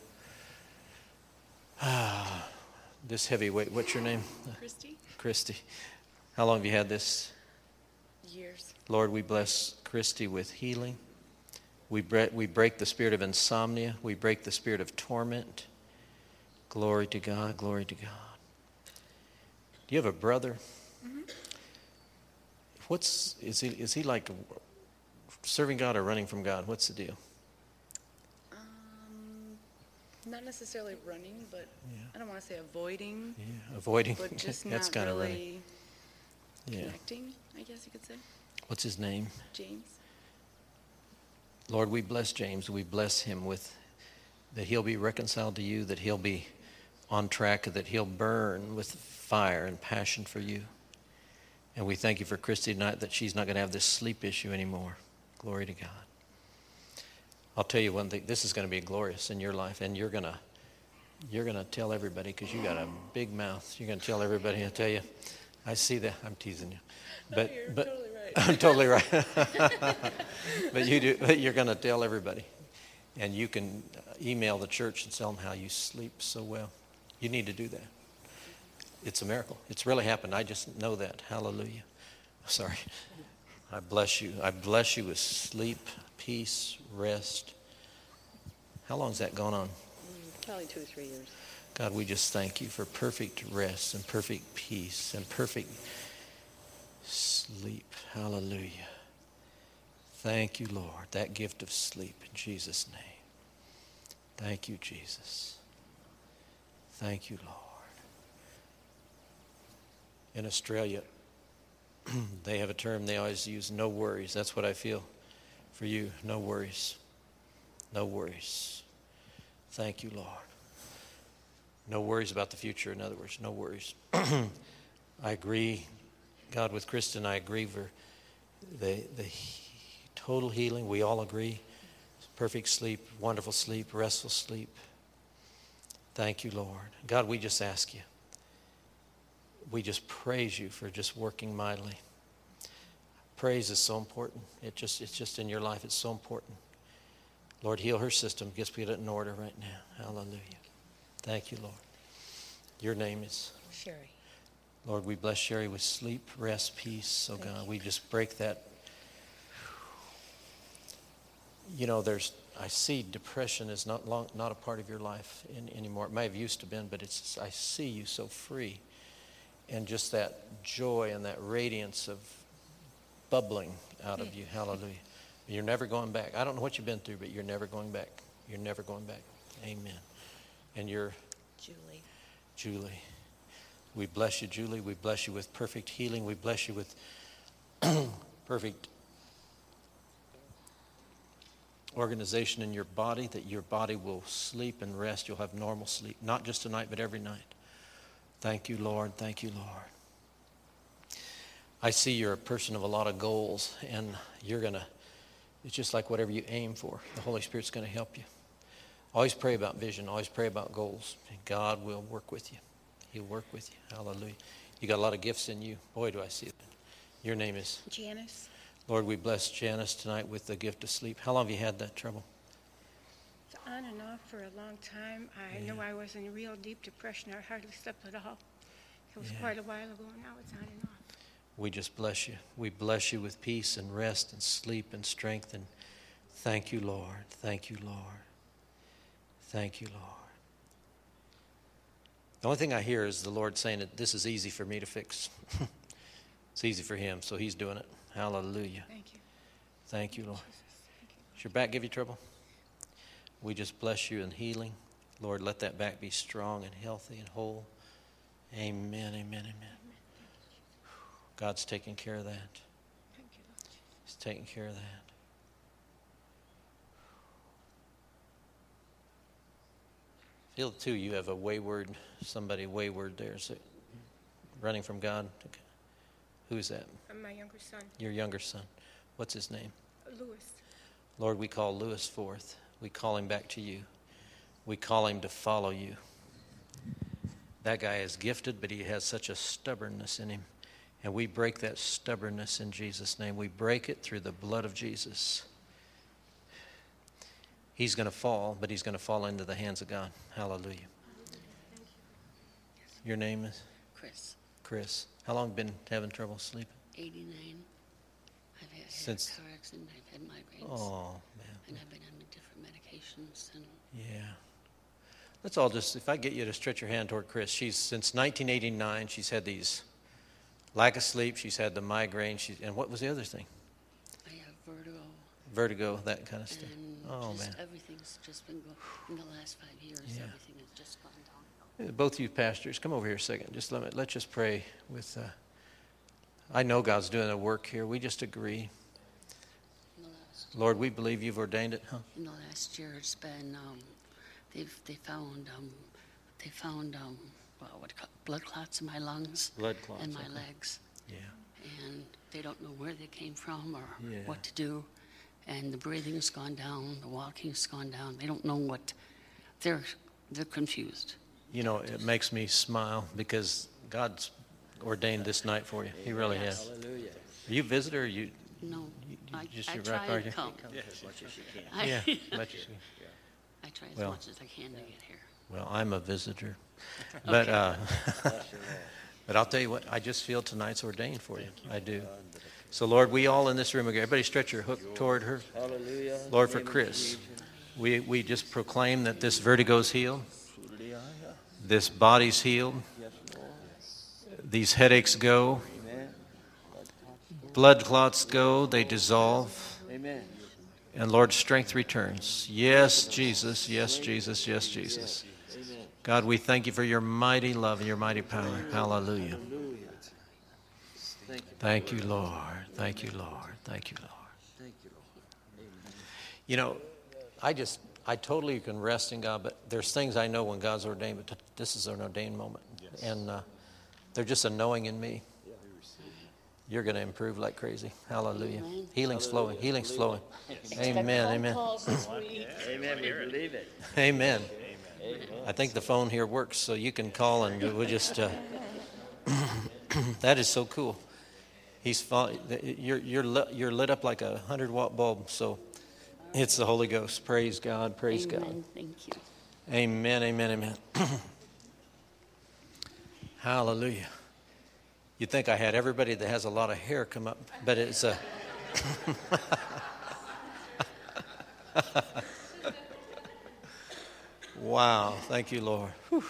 Speaker 1: Ah, this heavyweight, what's your name?
Speaker 5: Christy?
Speaker 1: Christy. How long have you had this?
Speaker 5: Years.
Speaker 1: Lord, we bless Christy with healing. We break, we break the spirit of insomnia. We break the spirit of torment. Glory to God. Glory to God. Do you have a brother?
Speaker 5: Mm-hmm.
Speaker 1: What's is he? Is he like serving God or running from God? What's the deal?
Speaker 5: Um, not necessarily running, but
Speaker 1: Yeah.
Speaker 5: I don't want to say avoiding,
Speaker 1: Yeah, avoiding.
Speaker 5: but just
Speaker 1: That's
Speaker 5: not
Speaker 1: kind of
Speaker 5: really
Speaker 1: running. Yeah.
Speaker 5: connecting, I guess you could say.
Speaker 1: What's his name?
Speaker 5: James.
Speaker 1: Lord, we bless James. We bless him with that he'll be reconciled to you, that he'll be on track, that he'll burn with fire and passion for you. And we thank you for Christy tonight that she's not going to have this sleep issue anymore. Glory to God. I'll tell you one thing. This is going to be glorious in your life, and you're going to you're going to tell everybody because you got a big mouth. You're going to tell everybody. I tell you, I see that. I'm teasing you, but
Speaker 5: you're
Speaker 1: but
Speaker 5: totally right.
Speaker 1: I'm totally right. but you do. But you're going to tell everybody, and you can uh, email the church and tell them how you sleep so well. You need to do that. It's a miracle. It's really happened. I just know that. Hallelujah. Sorry. I bless you. I bless you with sleep, peace, rest. How long's that gone on?
Speaker 5: Probably two or three years.
Speaker 1: God, we just thank you for perfect rest and perfect peace and perfect sleep. Hallelujah. Thank you, Lord, that gift of sleep in Jesus' name. Thank you, Jesus. Thank you, Lord. in Australia, they have a term they always use no worries. That's what I feel for you. No worries. No worries. Thank you, Lord. No worries about the future, in other words, no worries. I agree, God, with Kristen, I agree for the, the total healing. We all agree. Perfect sleep, wonderful sleep, restful sleep. Thank you, Lord. God, we just ask you. We just praise you for just working mightily. Praise is so important. It just, it's just in your life, it's so important. Lord, heal her system. Just get it in order right now. Hallelujah. Thank you, Lord. Your name is
Speaker 5: Sherry.
Speaker 1: Lord, we bless Sherry with sleep, rest, peace. Oh
Speaker 5: Thank
Speaker 1: God,
Speaker 5: you.
Speaker 1: we just break that. You know, there's, I see depression is not long, not a part of your life in, anymore. It may have used to been, but it's, I see you so free. And just that joy and that radiance of bubbling out of you. Hallelujah. You're never going back. I don't know what you've been through, but you're never going back. You're never going back. Amen. And you're
Speaker 5: Julie.
Speaker 1: Julie. We bless you, Julie. We bless you with perfect healing. We bless you with perfect organization in your body, that your body will sleep and rest. You'll have normal sleep, not just tonight, but every night. Thank you, Lord. Thank you, Lord. I see you're a person of a lot of goals, and you're going to, it's just like whatever you aim for, the Holy Spirit's going to help you. Always pray about vision, always pray about goals. And God will work with you. He'll work with you. Hallelujah. You got a lot of gifts in you. Boy, do I see that. Your name is,
Speaker 5: Janice.
Speaker 1: Lord, we bless Janice tonight with the gift of sleep. How long have you had that trouble?
Speaker 6: It's on and off for a long time. I know I was in real deep depression. I hardly slept at all. It was
Speaker 1: Yeah.
Speaker 6: quite a while ago. Now it's on and off.
Speaker 1: We just bless you. We bless you with peace and rest and sleep and strength. And thank you, Lord. Thank you, Lord. Thank you, Lord. The only thing I hear is the Lord saying that this is easy for me to fix. it's easy for Him, so He's doing it. Hallelujah.
Speaker 6: Thank you.
Speaker 1: Thank you, Lord.
Speaker 6: Jesus. Thank you.
Speaker 1: Does your back give you trouble? We just bless you in healing. Lord, let that back be strong and healthy and whole. Amen, amen, amen. God's taking care of that.
Speaker 6: Thank you, Lord
Speaker 1: He's taking care of that. Feel too, you have a wayward, somebody wayward there, so running from God. Who's that?
Speaker 6: My younger son,
Speaker 1: Your younger son. What's his name?
Speaker 6: Louis.
Speaker 1: Lord, we call Lewis forth. We call him back to you. We call him to follow you. That guy is gifted, but he has such a stubbornness in him. And we break that stubbornness in Jesus' name. We break it through the blood of Jesus. He's going to fall, but he's going to fall into the hands of God. Hallelujah. Your name is
Speaker 7: Chris,
Speaker 1: Chris. How long been having trouble sleeping?
Speaker 7: 89. I've had, had
Speaker 1: Since-
Speaker 7: a car accident, I've had migraines,
Speaker 1: Oh, man.
Speaker 7: and I've been on different medications. And
Speaker 1: Yeah. Let's all just, if I get you to stretch your hand toward Chris, she's, since 1989, she's had these lack of sleep, she's had the migraine, she, and what was the other thing?
Speaker 7: I have vertigo,
Speaker 1: Vertigo, that kind of stuff.
Speaker 7: and
Speaker 1: Oh,
Speaker 7: just
Speaker 1: man.
Speaker 7: everything's just been going. In the last five years,
Speaker 1: Yeah.
Speaker 7: everything has just gone.
Speaker 1: Uh, Both you pastors, come over here a second. Just let me, let's just pray with, uh, I know God's doing a work here. We just agree.
Speaker 7: In the last,
Speaker 1: Lord, we believe you've ordained it, huh?
Speaker 7: in the last year, it's been um, they've they found um, they found um, well, what blood clots in my lungs
Speaker 1: Blood clots,
Speaker 7: and my
Speaker 1: okay.
Speaker 7: legs.
Speaker 1: Yeah.
Speaker 7: and they don't know where they came from or
Speaker 1: Yeah.
Speaker 7: what to do. And the breathing's gone down, the walking's gone down. They don't know what. They're they're confused.
Speaker 1: You know, it makes me smile because God's ordained this night for you. He really has.
Speaker 2: Hallelujah.
Speaker 1: Are you a visitor or you?
Speaker 7: No,
Speaker 1: you- you
Speaker 7: I,
Speaker 1: just
Speaker 7: I
Speaker 1: your
Speaker 7: try
Speaker 1: right part
Speaker 7: and
Speaker 1: here?
Speaker 7: come.
Speaker 2: As much as you can.
Speaker 7: I,
Speaker 1: Yeah, much as we-
Speaker 7: I try as
Speaker 1: Well.
Speaker 7: much as I can to get here.
Speaker 1: Well, I'm a visitor. But, uh,
Speaker 2: Bless your Lord.
Speaker 1: but I'll tell you what, I just feel tonight's ordained for you. I do. So, Lord, we all in this room, again, everybody stretch your hook toward her.
Speaker 2: Hallelujah.
Speaker 1: Lord, for
Speaker 2: name of
Speaker 1: Chris, we, we just proclaim that this vertigo's healed,
Speaker 2: Hallelujah.
Speaker 1: this body's healed,
Speaker 2: Yes, Lord.
Speaker 1: These headaches go, blood clots go, they dissolve,
Speaker 2: Amen.
Speaker 1: and Lord, strength returns. Yes, Jesus, yes, Jesus, yes, Jesus. God, we thank you for your mighty love and your mighty power. Hallelujah.
Speaker 2: Hallelujah. Thank you.
Speaker 1: Thank you, Lord. Thank you, Lord. Thank you, Lord.
Speaker 2: Thank you, Lord.
Speaker 1: You know, I just, I totally can rest in God, but there's things I know when God's ordained, but this is an ordained moment. And uh, they're just a knowing in me. You're going to improve like crazy. Hallelujah.
Speaker 7: Amen.
Speaker 1: Healing's flowing. Healing's flowing. Amen. Amen.
Speaker 2: Amen. We believe it.
Speaker 1: Amen. I think the phone here works, so you can call and we'll just. Uh, that is so cool. He's you're you're lit, you're lit up like a hundred watt bulb. So it's the Holy Ghost. Praise God. Praise God.
Speaker 7: Thank you.
Speaker 1: Amen. Amen. Amen. Hallelujah. You'd think I had everybody that has a lot of hair come up, but it's uh, a. wow. Thank you, Lord. Whew.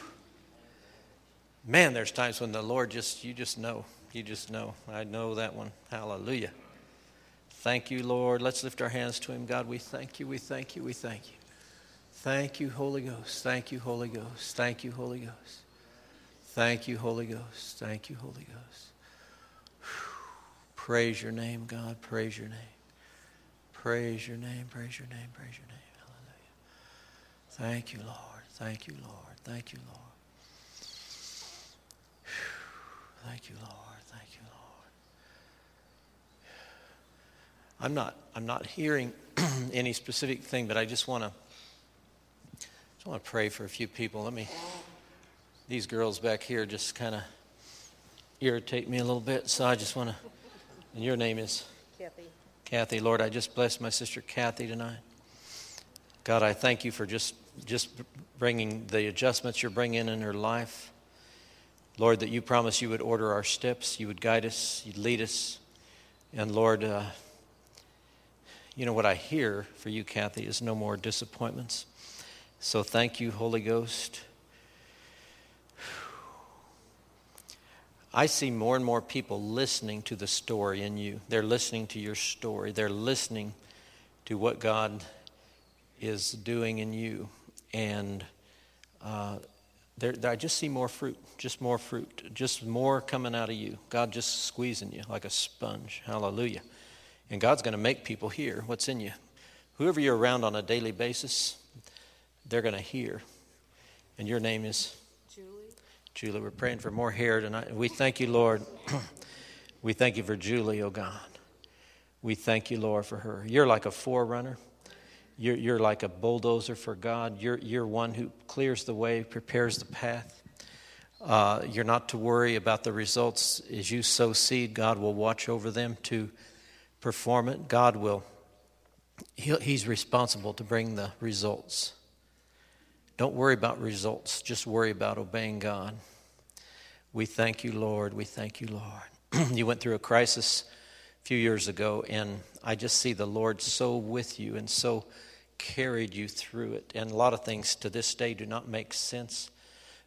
Speaker 1: Man, there's times when the Lord just, you just know. You just know. I know that one. Hallelujah. Thank you, Lord. Let's lift our hands to Him. God, we thank you. We thank you. We thank you. Thank you, Holy Ghost. Thank you, Holy Ghost. Thank you, Holy Ghost. Thank you, Holy Ghost. Thank you, Holy Ghost. Praise your name, God. Praise your name. Praise your name. Praise your name. Praise your name. Hallelujah. Thank you, Lord. Thank you, Lord. Thank you, Lord. Thank you, Lord. Thank you, Lord. I'm not I'm not hearing any specific thing, but I just want to just want to pray for a few people. Let me these girls back here just kind of irritate me a little bit, so I just want to and your name is
Speaker 3: Kathy.
Speaker 1: Kathy. Lord, I just bless my sister Kathy tonight. God, I thank you for just just bringing the adjustments you're bringing in her life. Lord, that you promised you would order our steps, you would guide us, you'd lead us. And Lord, uh, you know what I hear for you, Kathy, is no more disappointments. So thank you, Holy Ghost. I see more and more people listening to the story in you. They're listening to your story. They're listening to what God is doing in you. And uh, I just see more fruit, just more fruit, just more coming out of you. God just squeezing you like a sponge. Hallelujah. And God's going to make people hear what's in you. Whoever you're around on a daily basis, they're going to hear. And your name is?
Speaker 5: Julie.
Speaker 1: We're praying for more hair tonight. We thank you, Lord. we thank you for Julie, oh God. We thank you, Lord, for her. You're like a forerunner. You're, you're like a bulldozer for God. You're, you're one who clears the way, prepares the path. Uh, you're not to worry about the results. As you sow seed, God will watch over them to perform it. God will, He's responsible to bring the results. Don't worry about results, just worry about obeying God. We thank you, Lord. We thank you, Lord. you went through a crisis a few years ago, and I just see the Lord so with you and so carried you through it. And a lot of things to this day do not make sense,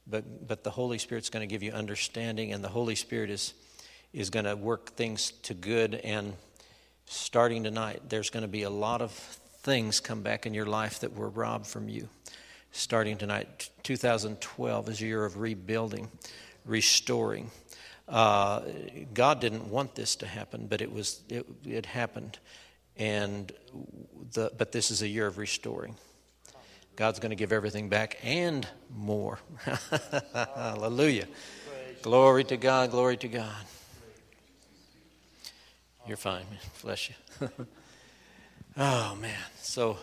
Speaker 1: but, but the Holy Spirit's going to give you understanding, and the Holy Spirit is, is going to work things to good. And starting tonight, there's going to be a lot of things come back in your life that were robbed from you. Starting tonight, 2012 is a year of rebuilding, restoring. Uh, God didn't want this to happen, but it was it, it happened, and the, but this is a year of restoring. God's going to give everything back and more. Hallelujah! Glory to God! Glory to God! You're fine, man. Bless you. oh man, so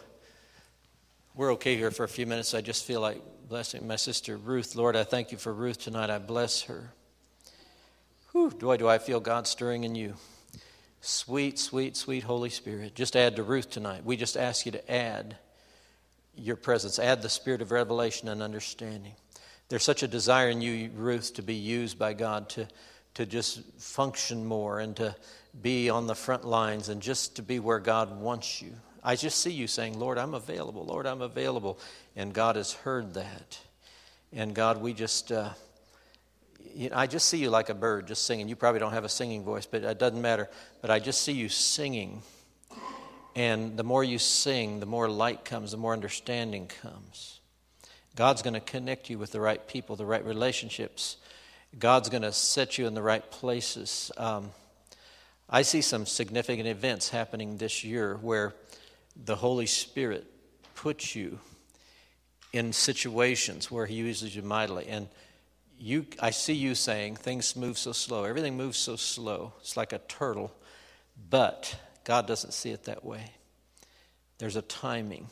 Speaker 1: we're okay here for a few minutes. I just feel like blessing my sister Ruth. Lord, I thank you for Ruth tonight. I bless her. Whew, do I feel God stirring in you. Sweet, sweet, sweet Holy Spirit. Just add to Ruth tonight. We just ask you to add your presence, add the spirit of revelation and understanding. There's such a desire in you, Ruth, to be used by God, to, to just function more and to be on the front lines and just to be where God wants you. I just see you saying, Lord, I'm available. Lord, I'm available. And God has heard that. And God, we just. Uh, you know, I just see you like a bird just singing. You probably don't have a singing voice, but it doesn't matter. But I just see you singing. And the more you sing, the more light comes, the more understanding comes. God's going to connect you with the right people, the right relationships. God's going to set you in the right places. Um, I see some significant events happening this year where the Holy Spirit puts you in situations where He uses you mightily. And you, I see you saying things move so slow. Everything moves so slow. It's like a turtle. But God doesn't see it that way. There's a timing.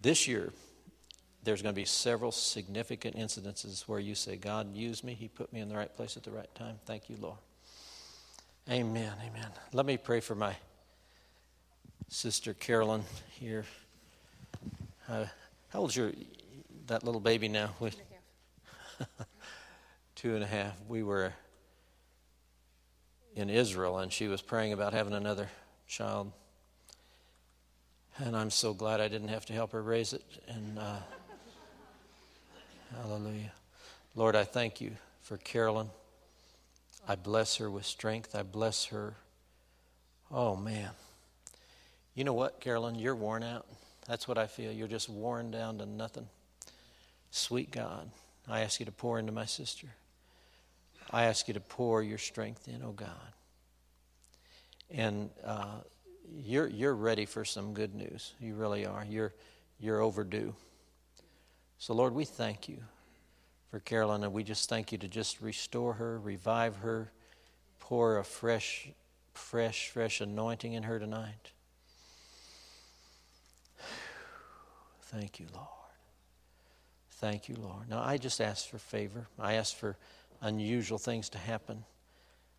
Speaker 1: This year, there's going to be several significant incidences where you say, God used me. He put me in the right place at the right time. Thank you, Lord. Amen. Amen. Let me pray for my sister Carolyn here. Uh, how old's your that little baby now?
Speaker 3: Two and a half.
Speaker 1: Two and a half. We were in Israel, and she was praying about having another child. And I'm so glad I didn't have to help her raise it. And uh, hallelujah. Lord, I thank you for Carolyn. I bless her with strength. I bless her. Oh, man. You know what, Carolyn? You're worn out. That's what I feel. You're just worn down to nothing. Sweet God, I ask you to pour into my sister. I ask you to pour your strength in, oh God. And uh, you're, you're ready for some good news. You really are. You're, you're overdue. So, Lord, we thank you for Carolyn, and we just thank you to just restore her, revive her, pour a fresh, fresh, fresh anointing in her tonight. Thank you, Lord. Thank you, Lord. Now, I just ask for favor. I ask for unusual things to happen.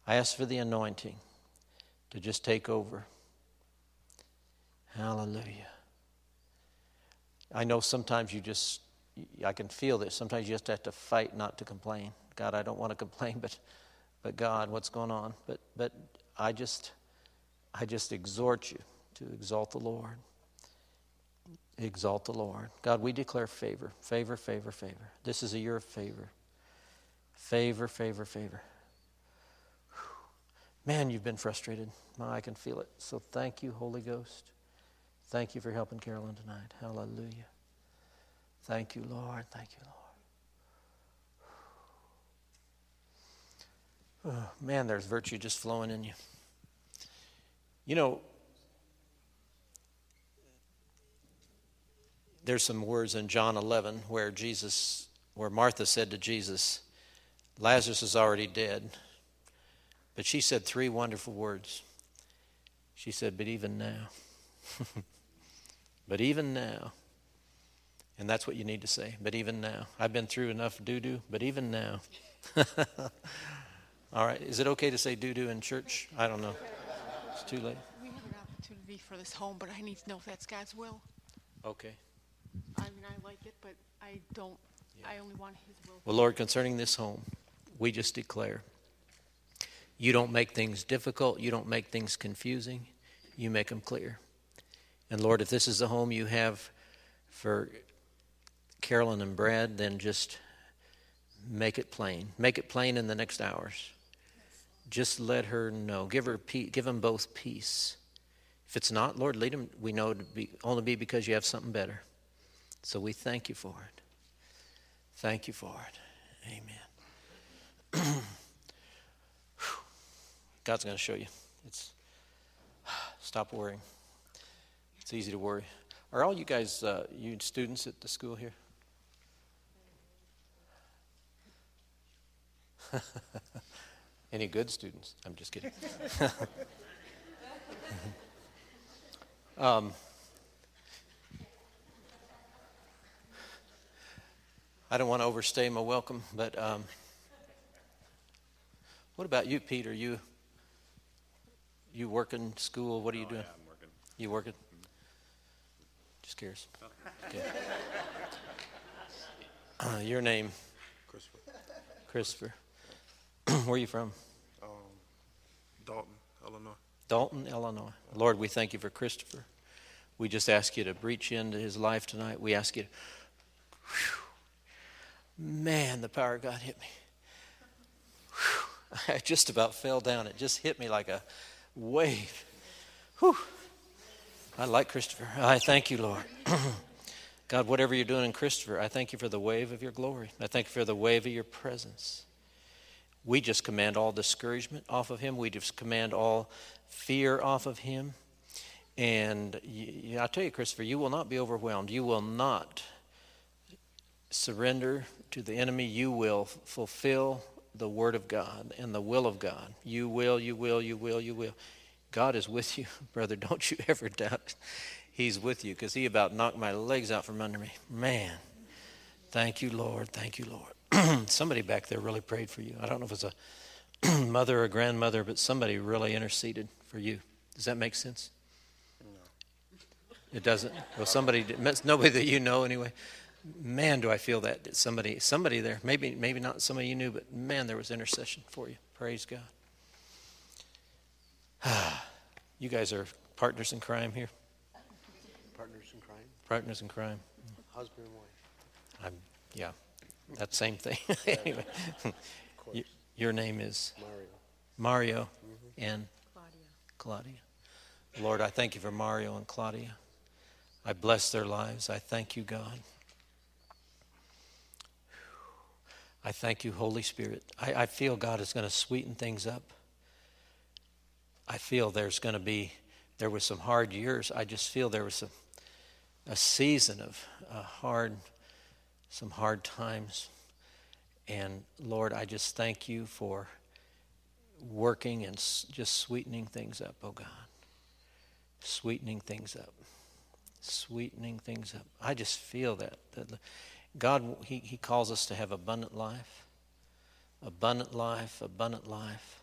Speaker 1: I ask for the anointing to just take over. Hallelujah. I know sometimes you just, I can feel this. Sometimes you just have to fight not to complain. God, I don't want to complain, but, but God, what's going on? But, but I just, I just exhort you to exalt the Lord. Exalt the Lord. God, we declare favor, favor, favor, favor. This is a year of favor. Favor, favor, favor. Man, you've been frustrated. I can feel it. So thank you, Holy Ghost. Thank you for helping Carolyn tonight. Hallelujah. Thank you, Lord. Thank you, Lord. Oh, man, there's virtue just flowing in you. You know, there's some words in John 11 where Jesus, where Martha said to Jesus, Lazarus is already dead. But she said three wonderful words. She said, But even now. but even now. And that's what you need to say. But even now. I've been through enough doo doo, but even now. All right. Is it okay to say doo doo in church? I don't know. It's too late.
Speaker 8: We have an opportunity for this home, but I need to know if that's God's will.
Speaker 1: Okay.
Speaker 8: I mean, I like it, but I don't, I only want His will.
Speaker 1: Well, Lord, concerning this home, we just declare you don't make things difficult, you don't make things confusing, you make them clear. And Lord, if this is the home you have for Carolyn and Brad, then just make it plain. Make it plain in the next hours. Just let her know. Give her peace, give them both peace. If it's not, Lord, lead them. We know to be only be because you have something better. So we thank you for it. Thank you for it. Amen. God's going to show you. It's stop worrying. It's easy to worry. Are all you guys, uh, you students at the school here? Any good students? I'm just kidding. um, I don't want to overstay my welcome, but um, what about you, Peter? You you work in school? What are you
Speaker 9: Oh,
Speaker 1: doing?
Speaker 9: yeah, I'm working.
Speaker 1: You working? Just curious. Okay. Uh, your name,
Speaker 9: Christopher.
Speaker 1: Christopher. Where are you from?
Speaker 9: Um, Dolton, Illinois.
Speaker 1: Dolton, Illinois. Lord, we thank you for Christopher. We just ask you to breach into his life tonight. We ask you to. Whew, man, the power of God hit me. Whew, I just about fell down. It just hit me like a wave. Whew. I like Christopher. I thank you, Lord. God, whatever you're doing in Christopher, I thank you for the wave of your glory. I thank you for the wave of your presence. We just command all discouragement off of him. We just command all fear off of him. And I tell you, Christopher, you will not be overwhelmed. You will not surrender to the enemy. You will fulfill the Word of God and the will of God. You will, you will, you will, you will. God is with you, brother. Don't you ever doubt He's with you because He about knocked my legs out from under me. Man, thank you, Lord. Thank you, Lord. somebody back there really prayed for you. I don't know if it was a mother or grandmother, but somebody really interceded for you. Does that make sense? No. It doesn't? Well, somebody, nobody that you know anyway man, do I feel that somebody, somebody there, maybe, maybe not somebody you knew, but man, there was intercession for you. Praise God. you guys are partners in crime here.
Speaker 3: Partners in crime.
Speaker 1: Partners in crime.
Speaker 3: Husband and wife.
Speaker 1: I'm, yeah, that same thing. anyway, your name is
Speaker 3: Mario.
Speaker 1: Mario mm-hmm. and Claudia. Claudia. Lord, I thank you for Mario and Claudia. I bless their lives. I thank you, God. I thank you, Holy Spirit. I, I feel God is going to sweeten things up. I feel there's going to be, there was some hard years. I just feel there was a, a season of uh, hard, some hard times. And Lord, I just thank you for working and just sweetening things up, oh God. Sweetening things up. Sweetening things up. I just feel that. that God, he, he calls us to have abundant life. Abundant life, abundant life.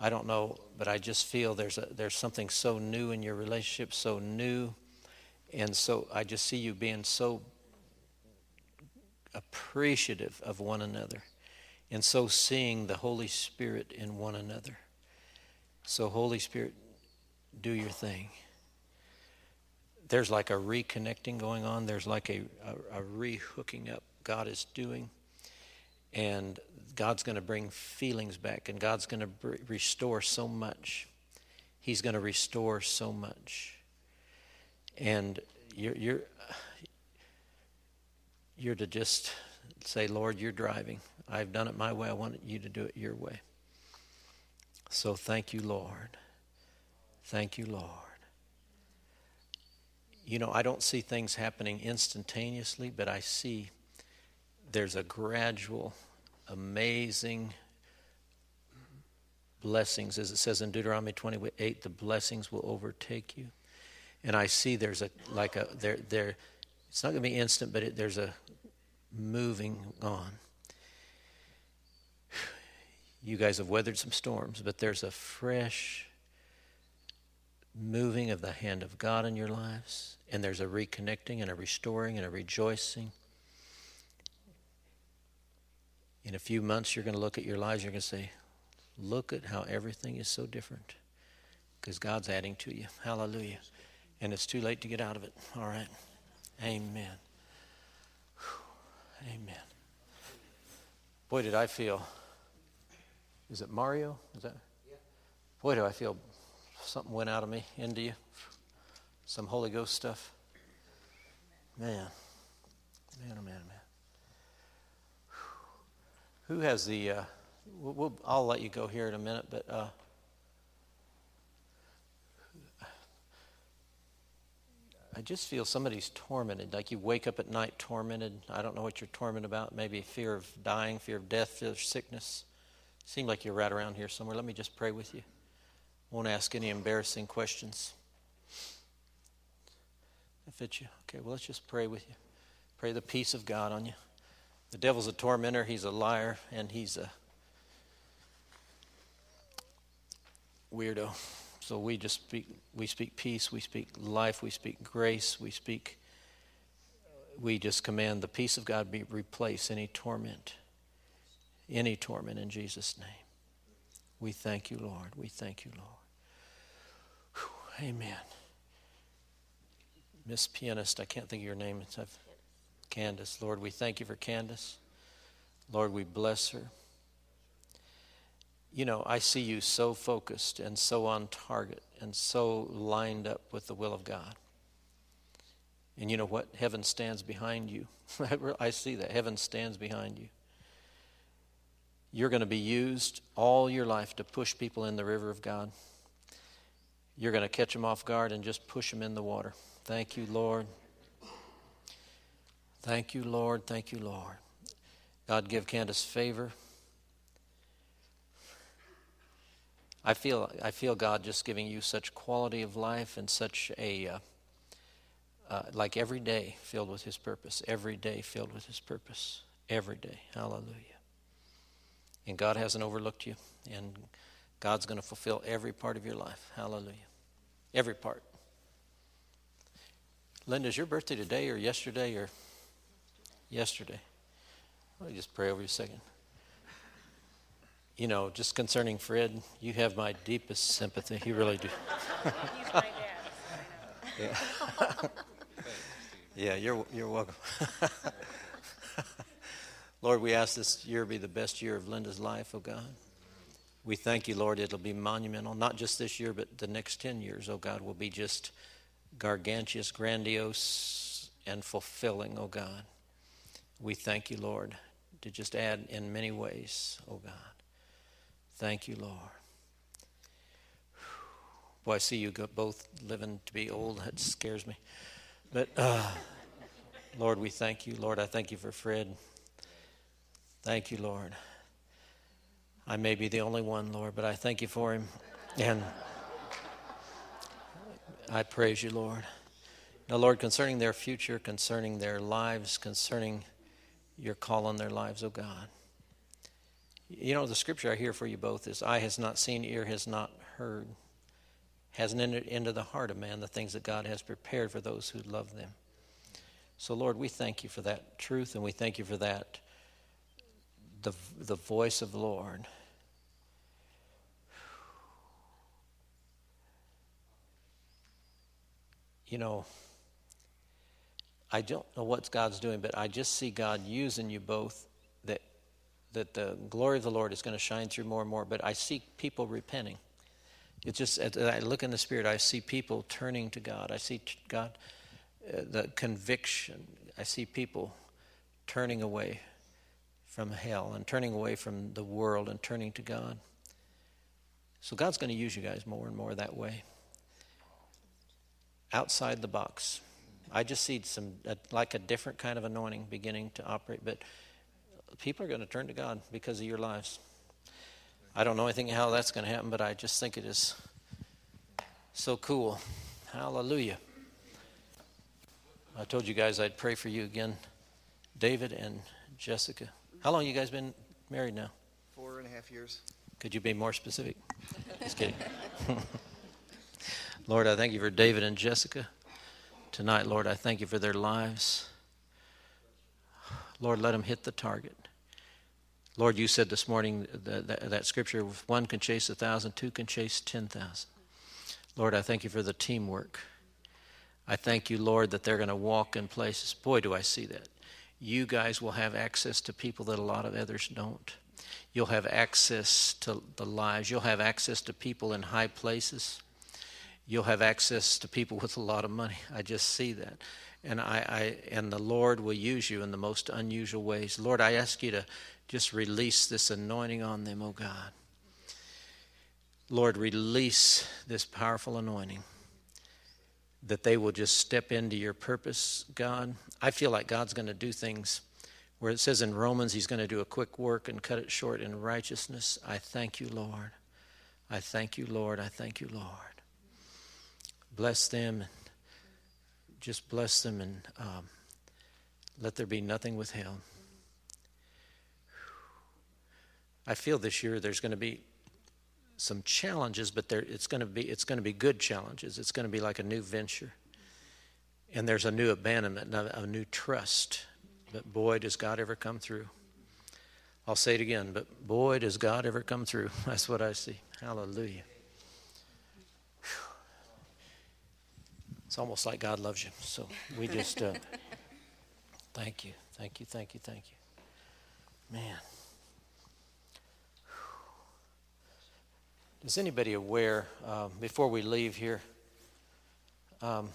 Speaker 1: I don't know, but I just feel there's, a, there's something so new in your relationship, so new. And so I just see you being so appreciative of one another and so seeing the Holy Spirit in one another. So, Holy Spirit, do your thing there's like a reconnecting going on. There's like a, a, a re-hooking up God is doing. And God's going to bring feelings back, and God's going to br- restore so much. He's going to restore so much. And you're, you're, you're to just say, Lord, you're driving. I've done it my way. I want you to do it your way. So thank you, Lord. Thank you, Lord you know, I don't see things happening instantaneously, but I see there's a gradual, amazing blessings, as it says in Deuteronomy 28, the blessings will overtake you. And I see there's a like a there there. It's not going to be instant, but it, there's a moving on. You guys have weathered some storms, but there's a fresh moving of the hand of God in your lives, and there's a reconnecting and a restoring and a rejoicing. In a few months, you're going to look at your lives, you're going to say, Look at how everything is so different because God's adding to you. Hallelujah. And it's too late to get out of it. All right. Amen. Amen. Boy, did I feel. Is it Mario? Is that? Yeah. Boy, do I feel something went out of me into you. Some Holy Ghost stuff. Man. Man, oh man, oh man. Who has the. Uh, we'll, we'll, I'll let you go here in a minute, but. Uh, I just feel somebody's tormented. Like you wake up at night tormented. I don't know what you're tormented about. Maybe fear of dying, fear of death, fear of sickness. Seem like you're right around here somewhere. Let me just pray with you. Won't ask any embarrassing questions. That fits you? Okay, well, let's just pray with you. Pray the peace of God on you. The devil's a tormentor, he's a liar, and he's a weirdo. So we just speak we speak peace, we speak life, we speak grace, we speak we just command the peace of God be replace any torment. Any torment in Jesus' name. We thank you, Lord. We thank you, Lord. Amen. Miss Pianist, I can't think of your name. It's I've, Candace. Lord, we thank you for Candace. Lord, we bless her. You know, I see you so focused and so on target and so lined up with the will of God. And you know what? Heaven stands behind you. I see that. Heaven stands behind you. You're going to be used all your life to push people in the river of God. You're going to catch them off guard and just push them in the water. Thank you, Lord. Thank you, Lord. Thank you, Lord. God, give Candace favor. I feel, I feel God just giving you such quality of life and such a, uh, uh, like every day filled with His purpose. Every day filled with His purpose. Every day. Hallelujah. And God hasn't overlooked you. And God's going to fulfill every part of your life. Hallelujah. Every part. Linda, is your birthday today or yesterday or yesterday? Let me just pray over you a second. You know, just concerning Fred, you have my deepest sympathy. You really do.
Speaker 6: He's my dad.
Speaker 1: Yeah, yeah you're, you're welcome. Lord, we ask this year be the best year of Linda's life, oh God. We thank you, Lord, it'll be monumental, not just this year, but the next 10 years, oh God, will be just gargantuous, grandiose, and fulfilling, oh God. We thank you, Lord, to just add in many ways, oh God. Thank you, Lord. Boy, I see you both living to be old. That scares me. But, uh, Lord, we thank you. Lord, I thank you for Fred. Thank you, Lord. I may be the only one, Lord, but I thank you for him. And I praise you, Lord. Now, Lord, concerning their future, concerning their lives, concerning your call on their lives, oh God. You know, the scripture I hear for you both is eye has not seen, ear has not heard, hasn't entered into the heart of man the things that God has prepared for those who love them. So, Lord, we thank you for that truth and we thank you for that the, the voice of the Lord. You know, I don't know what God's doing, but I just see God using you both that that the glory of the Lord is going to shine through more and more, but I see people repenting. It's just as I look in the spirit, I see people turning to God. I see God uh, the conviction. I see people turning away from hell and turning away from the world and turning to God. So God's going to use you guys more and more that way. Outside the box. I just see some like a different kind of anointing beginning to operate, but people are going to turn to God because of your lives. I don't know anything how that's going to happen, but I just think it is so cool. Hallelujah. I told you guys I'd pray for you again, David and Jessica. How long you guys been married now?
Speaker 10: Four and a half years.
Speaker 1: Could you be more specific? Just kidding. Lord, I thank you for David and Jessica. Tonight, Lord, I thank you for their lives. Lord, let them hit the target. Lord, you said this morning that, that, that scripture one can chase a thousand, two can chase 10,000. Lord, I thank you for the teamwork. I thank you, Lord, that they're going to walk in places. Boy, do I see that you guys will have access to people that a lot of others don't. You'll have access to the lives. You'll have access to people in high places. You'll have access to people with a lot of money. I just see that. And I, I and the Lord will use you in the most unusual ways. Lord, I ask you to just release this anointing on them, oh God. Lord, release this powerful anointing that they will just step into your purpose, God. I feel like God's going to do things where it says in Romans he's going to do a quick work and cut it short in righteousness. I thank you, Lord. I thank you, Lord. I thank you, Lord. Bless them. Just bless them and um, let there be nothing withheld. I feel this year there's going to be some challenges, but there, it's going to be it's going to be good challenges. It's going to be like a new venture, and there's a new abandonment, a new trust. But boy, does God ever come through. I'll say it again, but boy, does God ever come through. That's what I see. Hallelujah. It's almost like God loves you. So we just uh, thank you, thank you, thank you, thank you. Man. Is anybody aware, uh, before we leave here, um,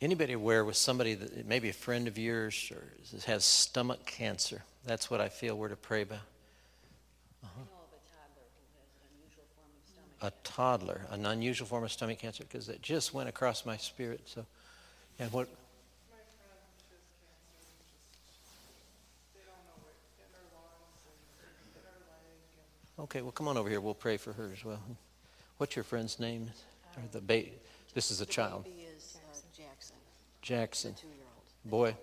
Speaker 1: Anybody aware with somebody that maybe a friend of yours or has stomach cancer? That's what I feel we're to pray about. Uh-huh. A toddler, an unusual form of stomach cancer, because it just went across my spirit. So, and what? Okay, well, come on over here. We'll pray for her as well. What's your friend's name? Or the ba- This is a child.
Speaker 10: is uh, Jackson,
Speaker 1: Jackson.
Speaker 10: two-year-old.
Speaker 1: Boy.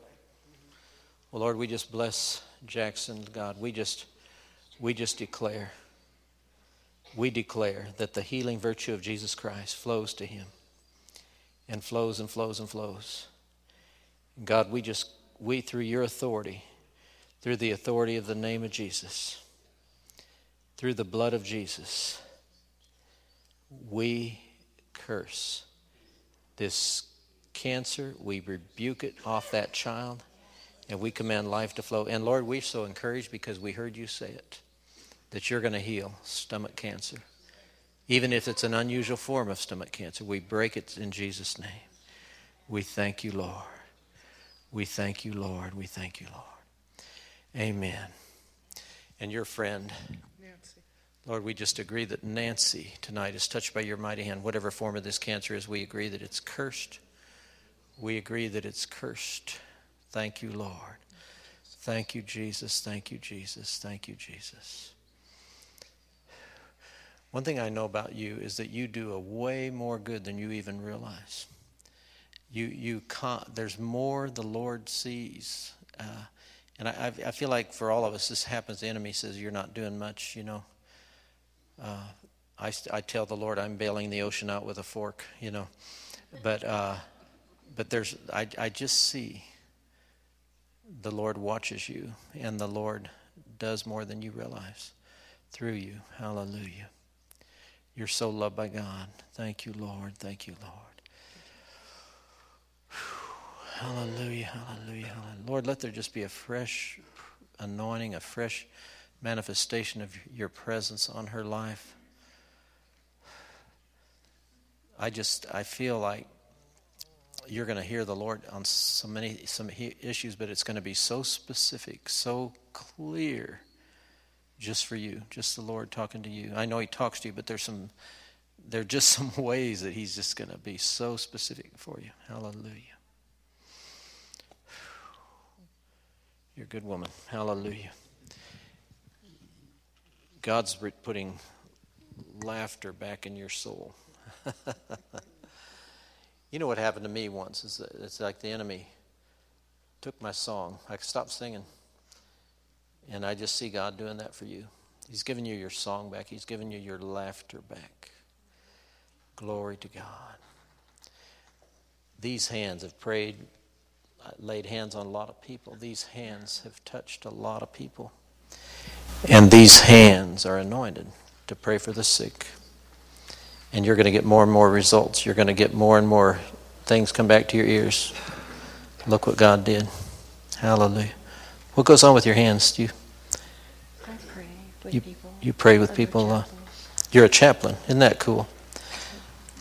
Speaker 1: Well, Lord, we just bless Jackson, God. We just, we just declare, we declare that the healing virtue of Jesus Christ flows to him, and flows and flows and flows. God, we just, we through your authority, through the authority of the name of Jesus, through the blood of Jesus, we curse this cancer. We rebuke it off that child and we command life to flow. And Lord, we're so encouraged because we heard you say it that you're going to heal stomach cancer. Even if it's an unusual form of stomach cancer, we break it in Jesus' name. We thank you, Lord. We thank you, Lord. We thank you, Lord. Amen. And your friend,
Speaker 8: Nancy.
Speaker 1: Lord, we just agree that Nancy tonight is touched by your mighty hand. Whatever form of this cancer is, we agree that it's cursed. We agree that it's cursed. Thank you, Lord. Thank you, Jesus. Thank you, Jesus. Thank you, Jesus. One thing I know about you is that you do a way more good than you even realize. You, you con- there's more the Lord sees. Uh, and I, I feel like for all of us, this happens. The enemy says, You're not doing much, you know. Uh, I, I tell the Lord I'm bailing the ocean out with a fork, you know. But, uh, but there's, I, I just see the Lord watches you, and the Lord does more than you realize through you. Hallelujah. You're so loved by God. Thank you, Lord. Thank you, Lord. Hallelujah, hallelujah, hallelujah. Lord, let there just be a fresh anointing, a fresh manifestation of your presence on her life. I just, I feel like you're going to hear the Lord on so many some issues, but it's going to be so specific, so clear, just for you, just the Lord talking to you. I know He talks to you, but there's some, there are just some ways that He's just going to be so specific for you. Hallelujah. You're a good woman. Hallelujah. God's putting laughter back in your soul. you know what happened to me once? Is it's like the enemy took my song. I stopped singing. And I just see God doing that for you. He's giving you your song back, He's giving you your laughter back. Glory to God. These hands have prayed, laid hands on a lot of people. These hands have touched a lot of people. And these hands are anointed to pray for the sick. And you're going to get more and more results. You're going to get more and more things come back to your ears. Look what God did. Hallelujah. What goes on with your hands? Do you,
Speaker 6: I pray with
Speaker 1: you,
Speaker 6: people.
Speaker 1: You pray with people. Uh, you're a chaplain. Isn't that cool?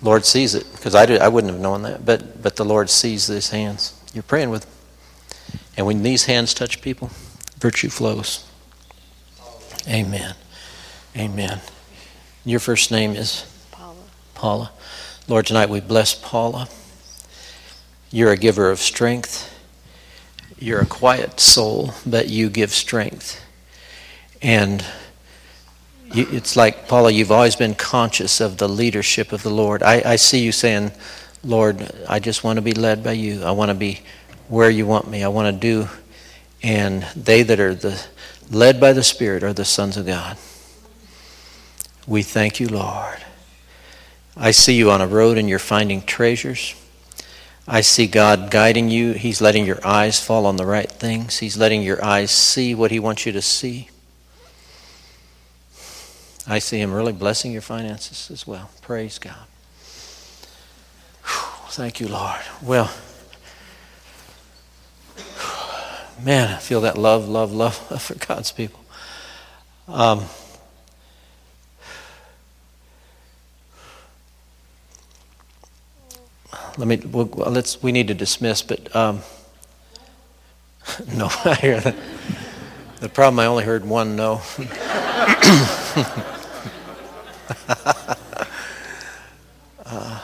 Speaker 1: Lord sees it because I, I wouldn't have known that. But, but the Lord sees these hands. You're praying with them. And when these hands touch people, virtue flows. Amen. Amen. Your first name is?
Speaker 6: Paula.
Speaker 1: Paula. Lord, tonight we bless Paula. You're a giver of strength. You're a quiet soul, but you give strength. And you, it's like, Paula, you've always been conscious of the leadership of the Lord. I, I see you saying, Lord, I just want to be led by you. I want to be where you want me. I want to do. And they that are the led by the Spirit are the sons of God. We thank you, Lord. I see you on a road and you're finding treasures. I see God guiding you. He's letting your eyes fall on the right things. He's letting your eyes see what He wants you to see. I see Him really blessing your finances as well. Praise God. Whew, thank you, Lord. Well, man, I feel that love, love, love for God's people. Um, let me, we'll, let's, we need to dismiss, but, um, no, I hear that. The problem, I only heard one no. uh,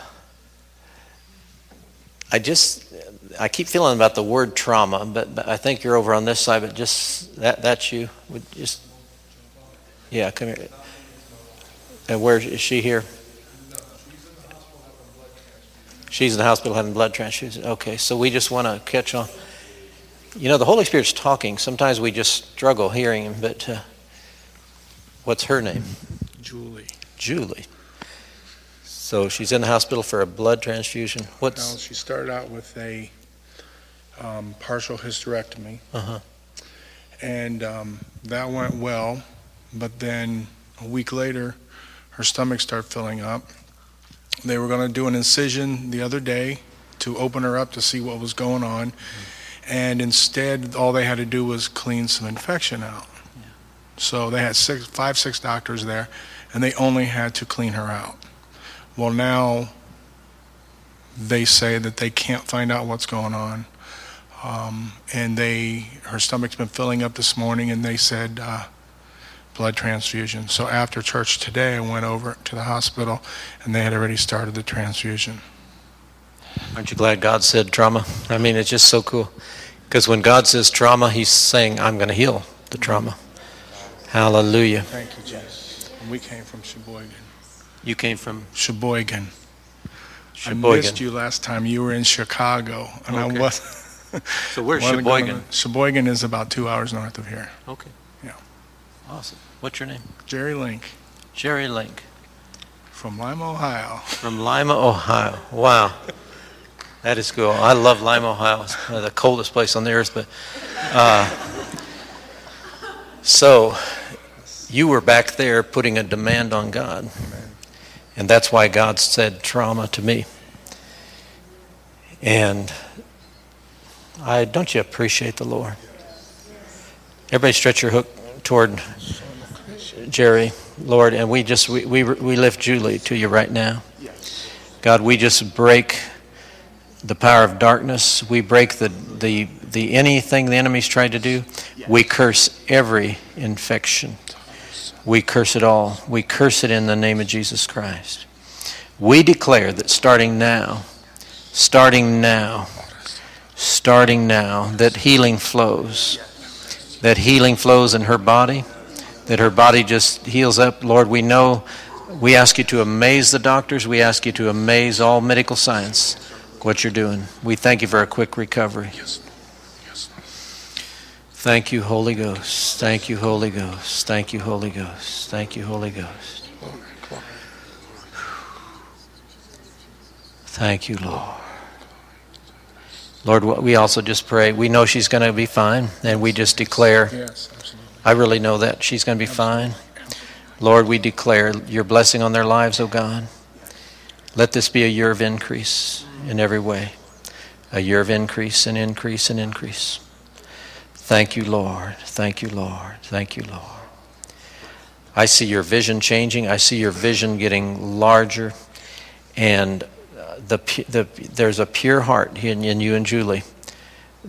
Speaker 1: I just, I keep feeling about the word trauma, but, but I think you're over on this side, but just, that, that's you. Would just, yeah, come here. And where is she here? She's in the hospital having blood transfusion. Okay, so we just want to catch on. You know, the Holy Spirit's talking. Sometimes we just struggle hearing him, but uh, what's her name?
Speaker 11: Julie.
Speaker 1: Julie. So she's in the hospital for a blood transfusion. What's?
Speaker 11: Well, she started out with a um, partial hysterectomy,
Speaker 1: Uh-huh.
Speaker 11: and um, that went well. But then a week later, her stomach started filling up. They were going to do an incision the other day to open her up to see what was going on, and instead, all they had to do was clean some infection out. So they had six, five, six doctors there, and they only had to clean her out. Well, now they say that they can't find out what's going on. Um, and they, her stomach's been filling up this morning, and they said uh, blood transfusion. So after church today, I went over to the hospital, and they had already started the transfusion.
Speaker 1: Aren't you glad God said trauma? I mean, it's just so cool. Because when God says trauma, He's saying, I'm going to heal the trauma. Hallelujah.
Speaker 11: Thank you, Jesus. And we came from Sheboygan.
Speaker 1: You came from
Speaker 11: Sheboygan.
Speaker 1: Sheboygan.
Speaker 11: I missed you last time. You were in Chicago, and
Speaker 1: Okay.
Speaker 11: I was.
Speaker 1: So where's Sheboygan?
Speaker 11: Sheboygan is about two hours north of here.
Speaker 1: Okay.
Speaker 11: Yeah.
Speaker 1: Awesome. What's your name?
Speaker 11: Jerry Link
Speaker 1: Jerry Link
Speaker 11: from Lima, Ohio.
Speaker 1: from Lima, Ohio. Wow. That is cool. I love Lima, Ohio. It's of the coldest place on the earth, but uh, so you were back there putting a demand on God. And that's why God said trauma to me. And I don't you appreciate the Lord? Everybody stretch your hook toward Jerry, Lord, and we just we, we, we lift Julie to you right now. God, we just break the power of darkness. We break the, the, the anything the enemy's tried to do. We curse every infection. We curse it all. We curse it in the name of Jesus Christ. We declare that starting now, starting now, starting now, that healing flows. That healing flows in her body. That her body just heals up. Lord, we know we ask you to amaze the doctors. We ask you to amaze all medical science what you're doing. We thank you for a quick recovery. Yes. Yes. Thank you, Holy Ghost. Thank you, Holy Ghost. Thank you, Holy Ghost. Thank you, Holy Ghost. Thank you, Lord. Lord, we also just pray. We know she's going to be fine, and we just declare.
Speaker 11: Yes.
Speaker 1: I really know that she's going to be fine. Lord, we declare your blessing on their lives, O God. Let this be a year of increase in every way, a year of increase and increase and increase. Thank you, Lord. Thank you, Lord. Thank you, Lord. I see your vision changing. I see your vision getting larger. And uh, the, the, there's a pure heart in, in you and Julie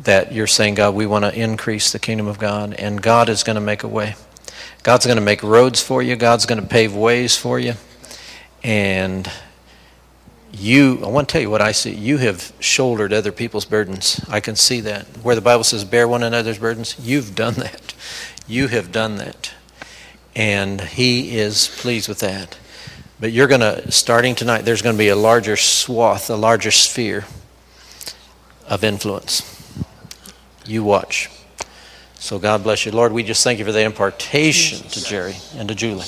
Speaker 1: that you're saying, God, we want to increase the kingdom of God. And God is going to make a way. God's going to make roads for you. God's going to pave ways for you. And you, I want to tell you what I see. You have shouldered other people's burdens. I can see that. Where the Bible says, bear one another's burdens, you've done that. You have done that. And He is pleased with that. But you're going to, starting tonight, there's going to be a larger swath, a larger sphere of influence. You watch. So God bless you. Lord, we just thank you for the impartation to Jerry and to Julie.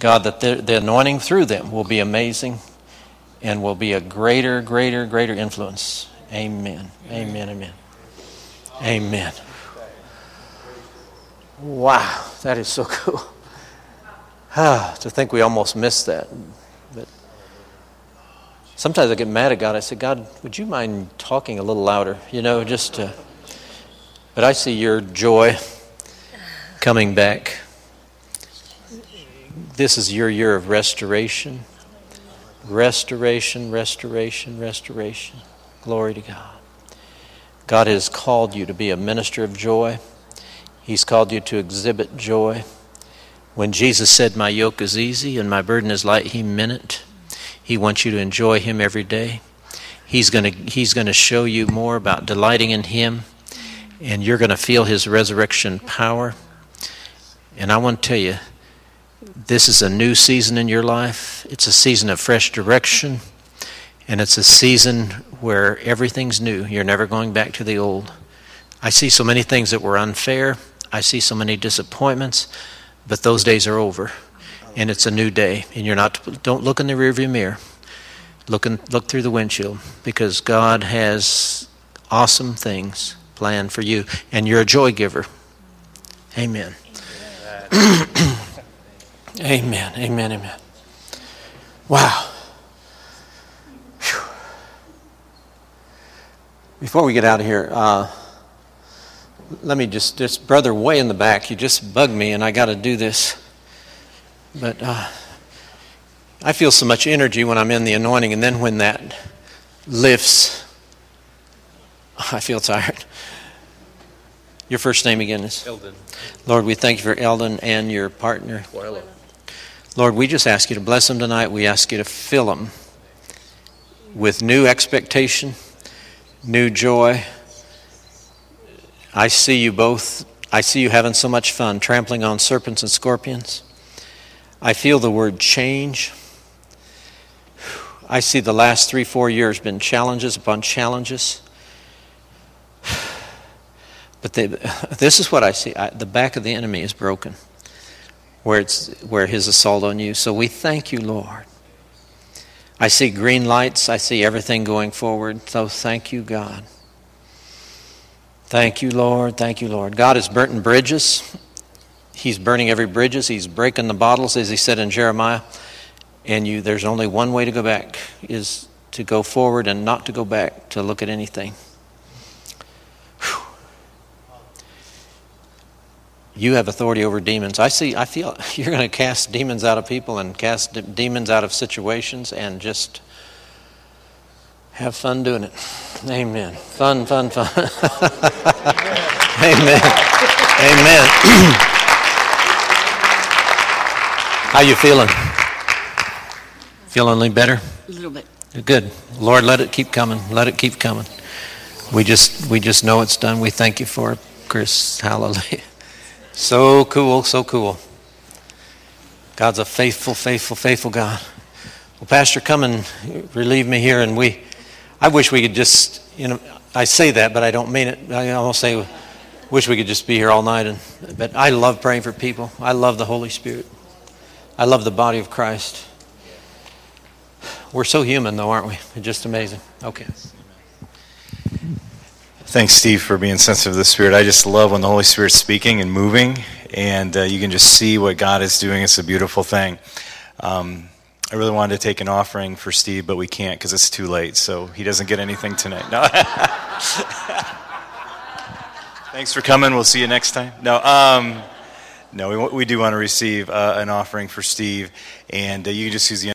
Speaker 1: God, that the, the anointing through them will be amazing and will be a greater, greater, greater influence. Amen. Amen. Amen. Amen. Wow, that is so cool. Ah, to think we almost missed that. But sometimes I get mad at God. I say, God, would you mind talking a little louder? You know, just to. But I see your joy coming back. This is your year of restoration. Restoration, restoration, restoration. Glory to God. God has called you to be a minister of joy. He's called you to exhibit joy. When Jesus said, My yoke is easy and my burden is light, He meant it. He wants you to enjoy Him every day. He's going to, he's going to show you more about delighting in Him, and you're going to feel His resurrection power. And I want to tell you, this is a new season in your life. It's a season of fresh direction, and it's a season where everything's new. You're never going back to the old. I see so many things that were unfair. I see so many disappointments, but those days are over, and it's a new day. And you're not. Don't look in the rearview mirror. Look in, look through the windshield because God has awesome things planned for you, and you're a joy giver. Amen. amen. Amen. Amen. Wow. Whew. Before we get out of here, uh, let me just, this brother way in the back, you just bugged me, and I got to do this. But uh, I feel so much energy when I'm in the anointing, and then when that lifts, I feel tired. Your first name again is?
Speaker 12: Eldon.
Speaker 1: Lord, we thank you for Eldon and your partner.
Speaker 12: Coelho.
Speaker 1: Lord, we just ask you to bless them tonight. We ask you to fill them with new expectation, new joy. I see you both. I see you having so much fun trampling on serpents and scorpions. I feel the word change. I see the last three, four years been challenges upon challenges. But they, this is what I see. I, the back of the enemy is broken, where it's where his assault on you. So we thank you, Lord. I see green lights. I see everything going forward. So thank you, God. Thank you, Lord. Thank you, Lord. God is burning bridges. He's burning every bridges. He's breaking the bottles, as he said in Jeremiah. And you, there's only one way to go back: is to go forward and not to go back to look at anything. You have authority over demons. I see, I feel you're going to cast demons out of people and cast d- demons out of situations and just have fun doing it. Amen. Fun, fun, fun. Amen. Amen. How you feeling? Feeling any better?
Speaker 7: A little bit.
Speaker 1: Good. Lord, let it keep coming. Let it keep coming. We just we just know it's done. We thank you for it, Chris. Hallelujah. So cool, so cool. God's a faithful, faithful, faithful God. Well, Pastor, come and relieve me here, and we. I wish we could just, you know, I say that, but I don't mean it. I almost say, wish we could just be here all night. And but I love praying for people. I love the Holy Spirit. I love the body of Christ. We're so human, though, aren't we? It's just amazing. Okay.
Speaker 12: Thanks, Steve, for being sensitive to the Spirit. I just love when the Holy Spirit's speaking and moving, and uh, you can just see what God is doing. It's a beautiful thing. Um, I really wanted to take an offering for Steve, but we can't because it's too late, so he doesn't get anything tonight. No. Thanks for coming. We'll see you next time. No, um, no, we, we do want to receive uh, an offering for Steve, and uh, you can just use the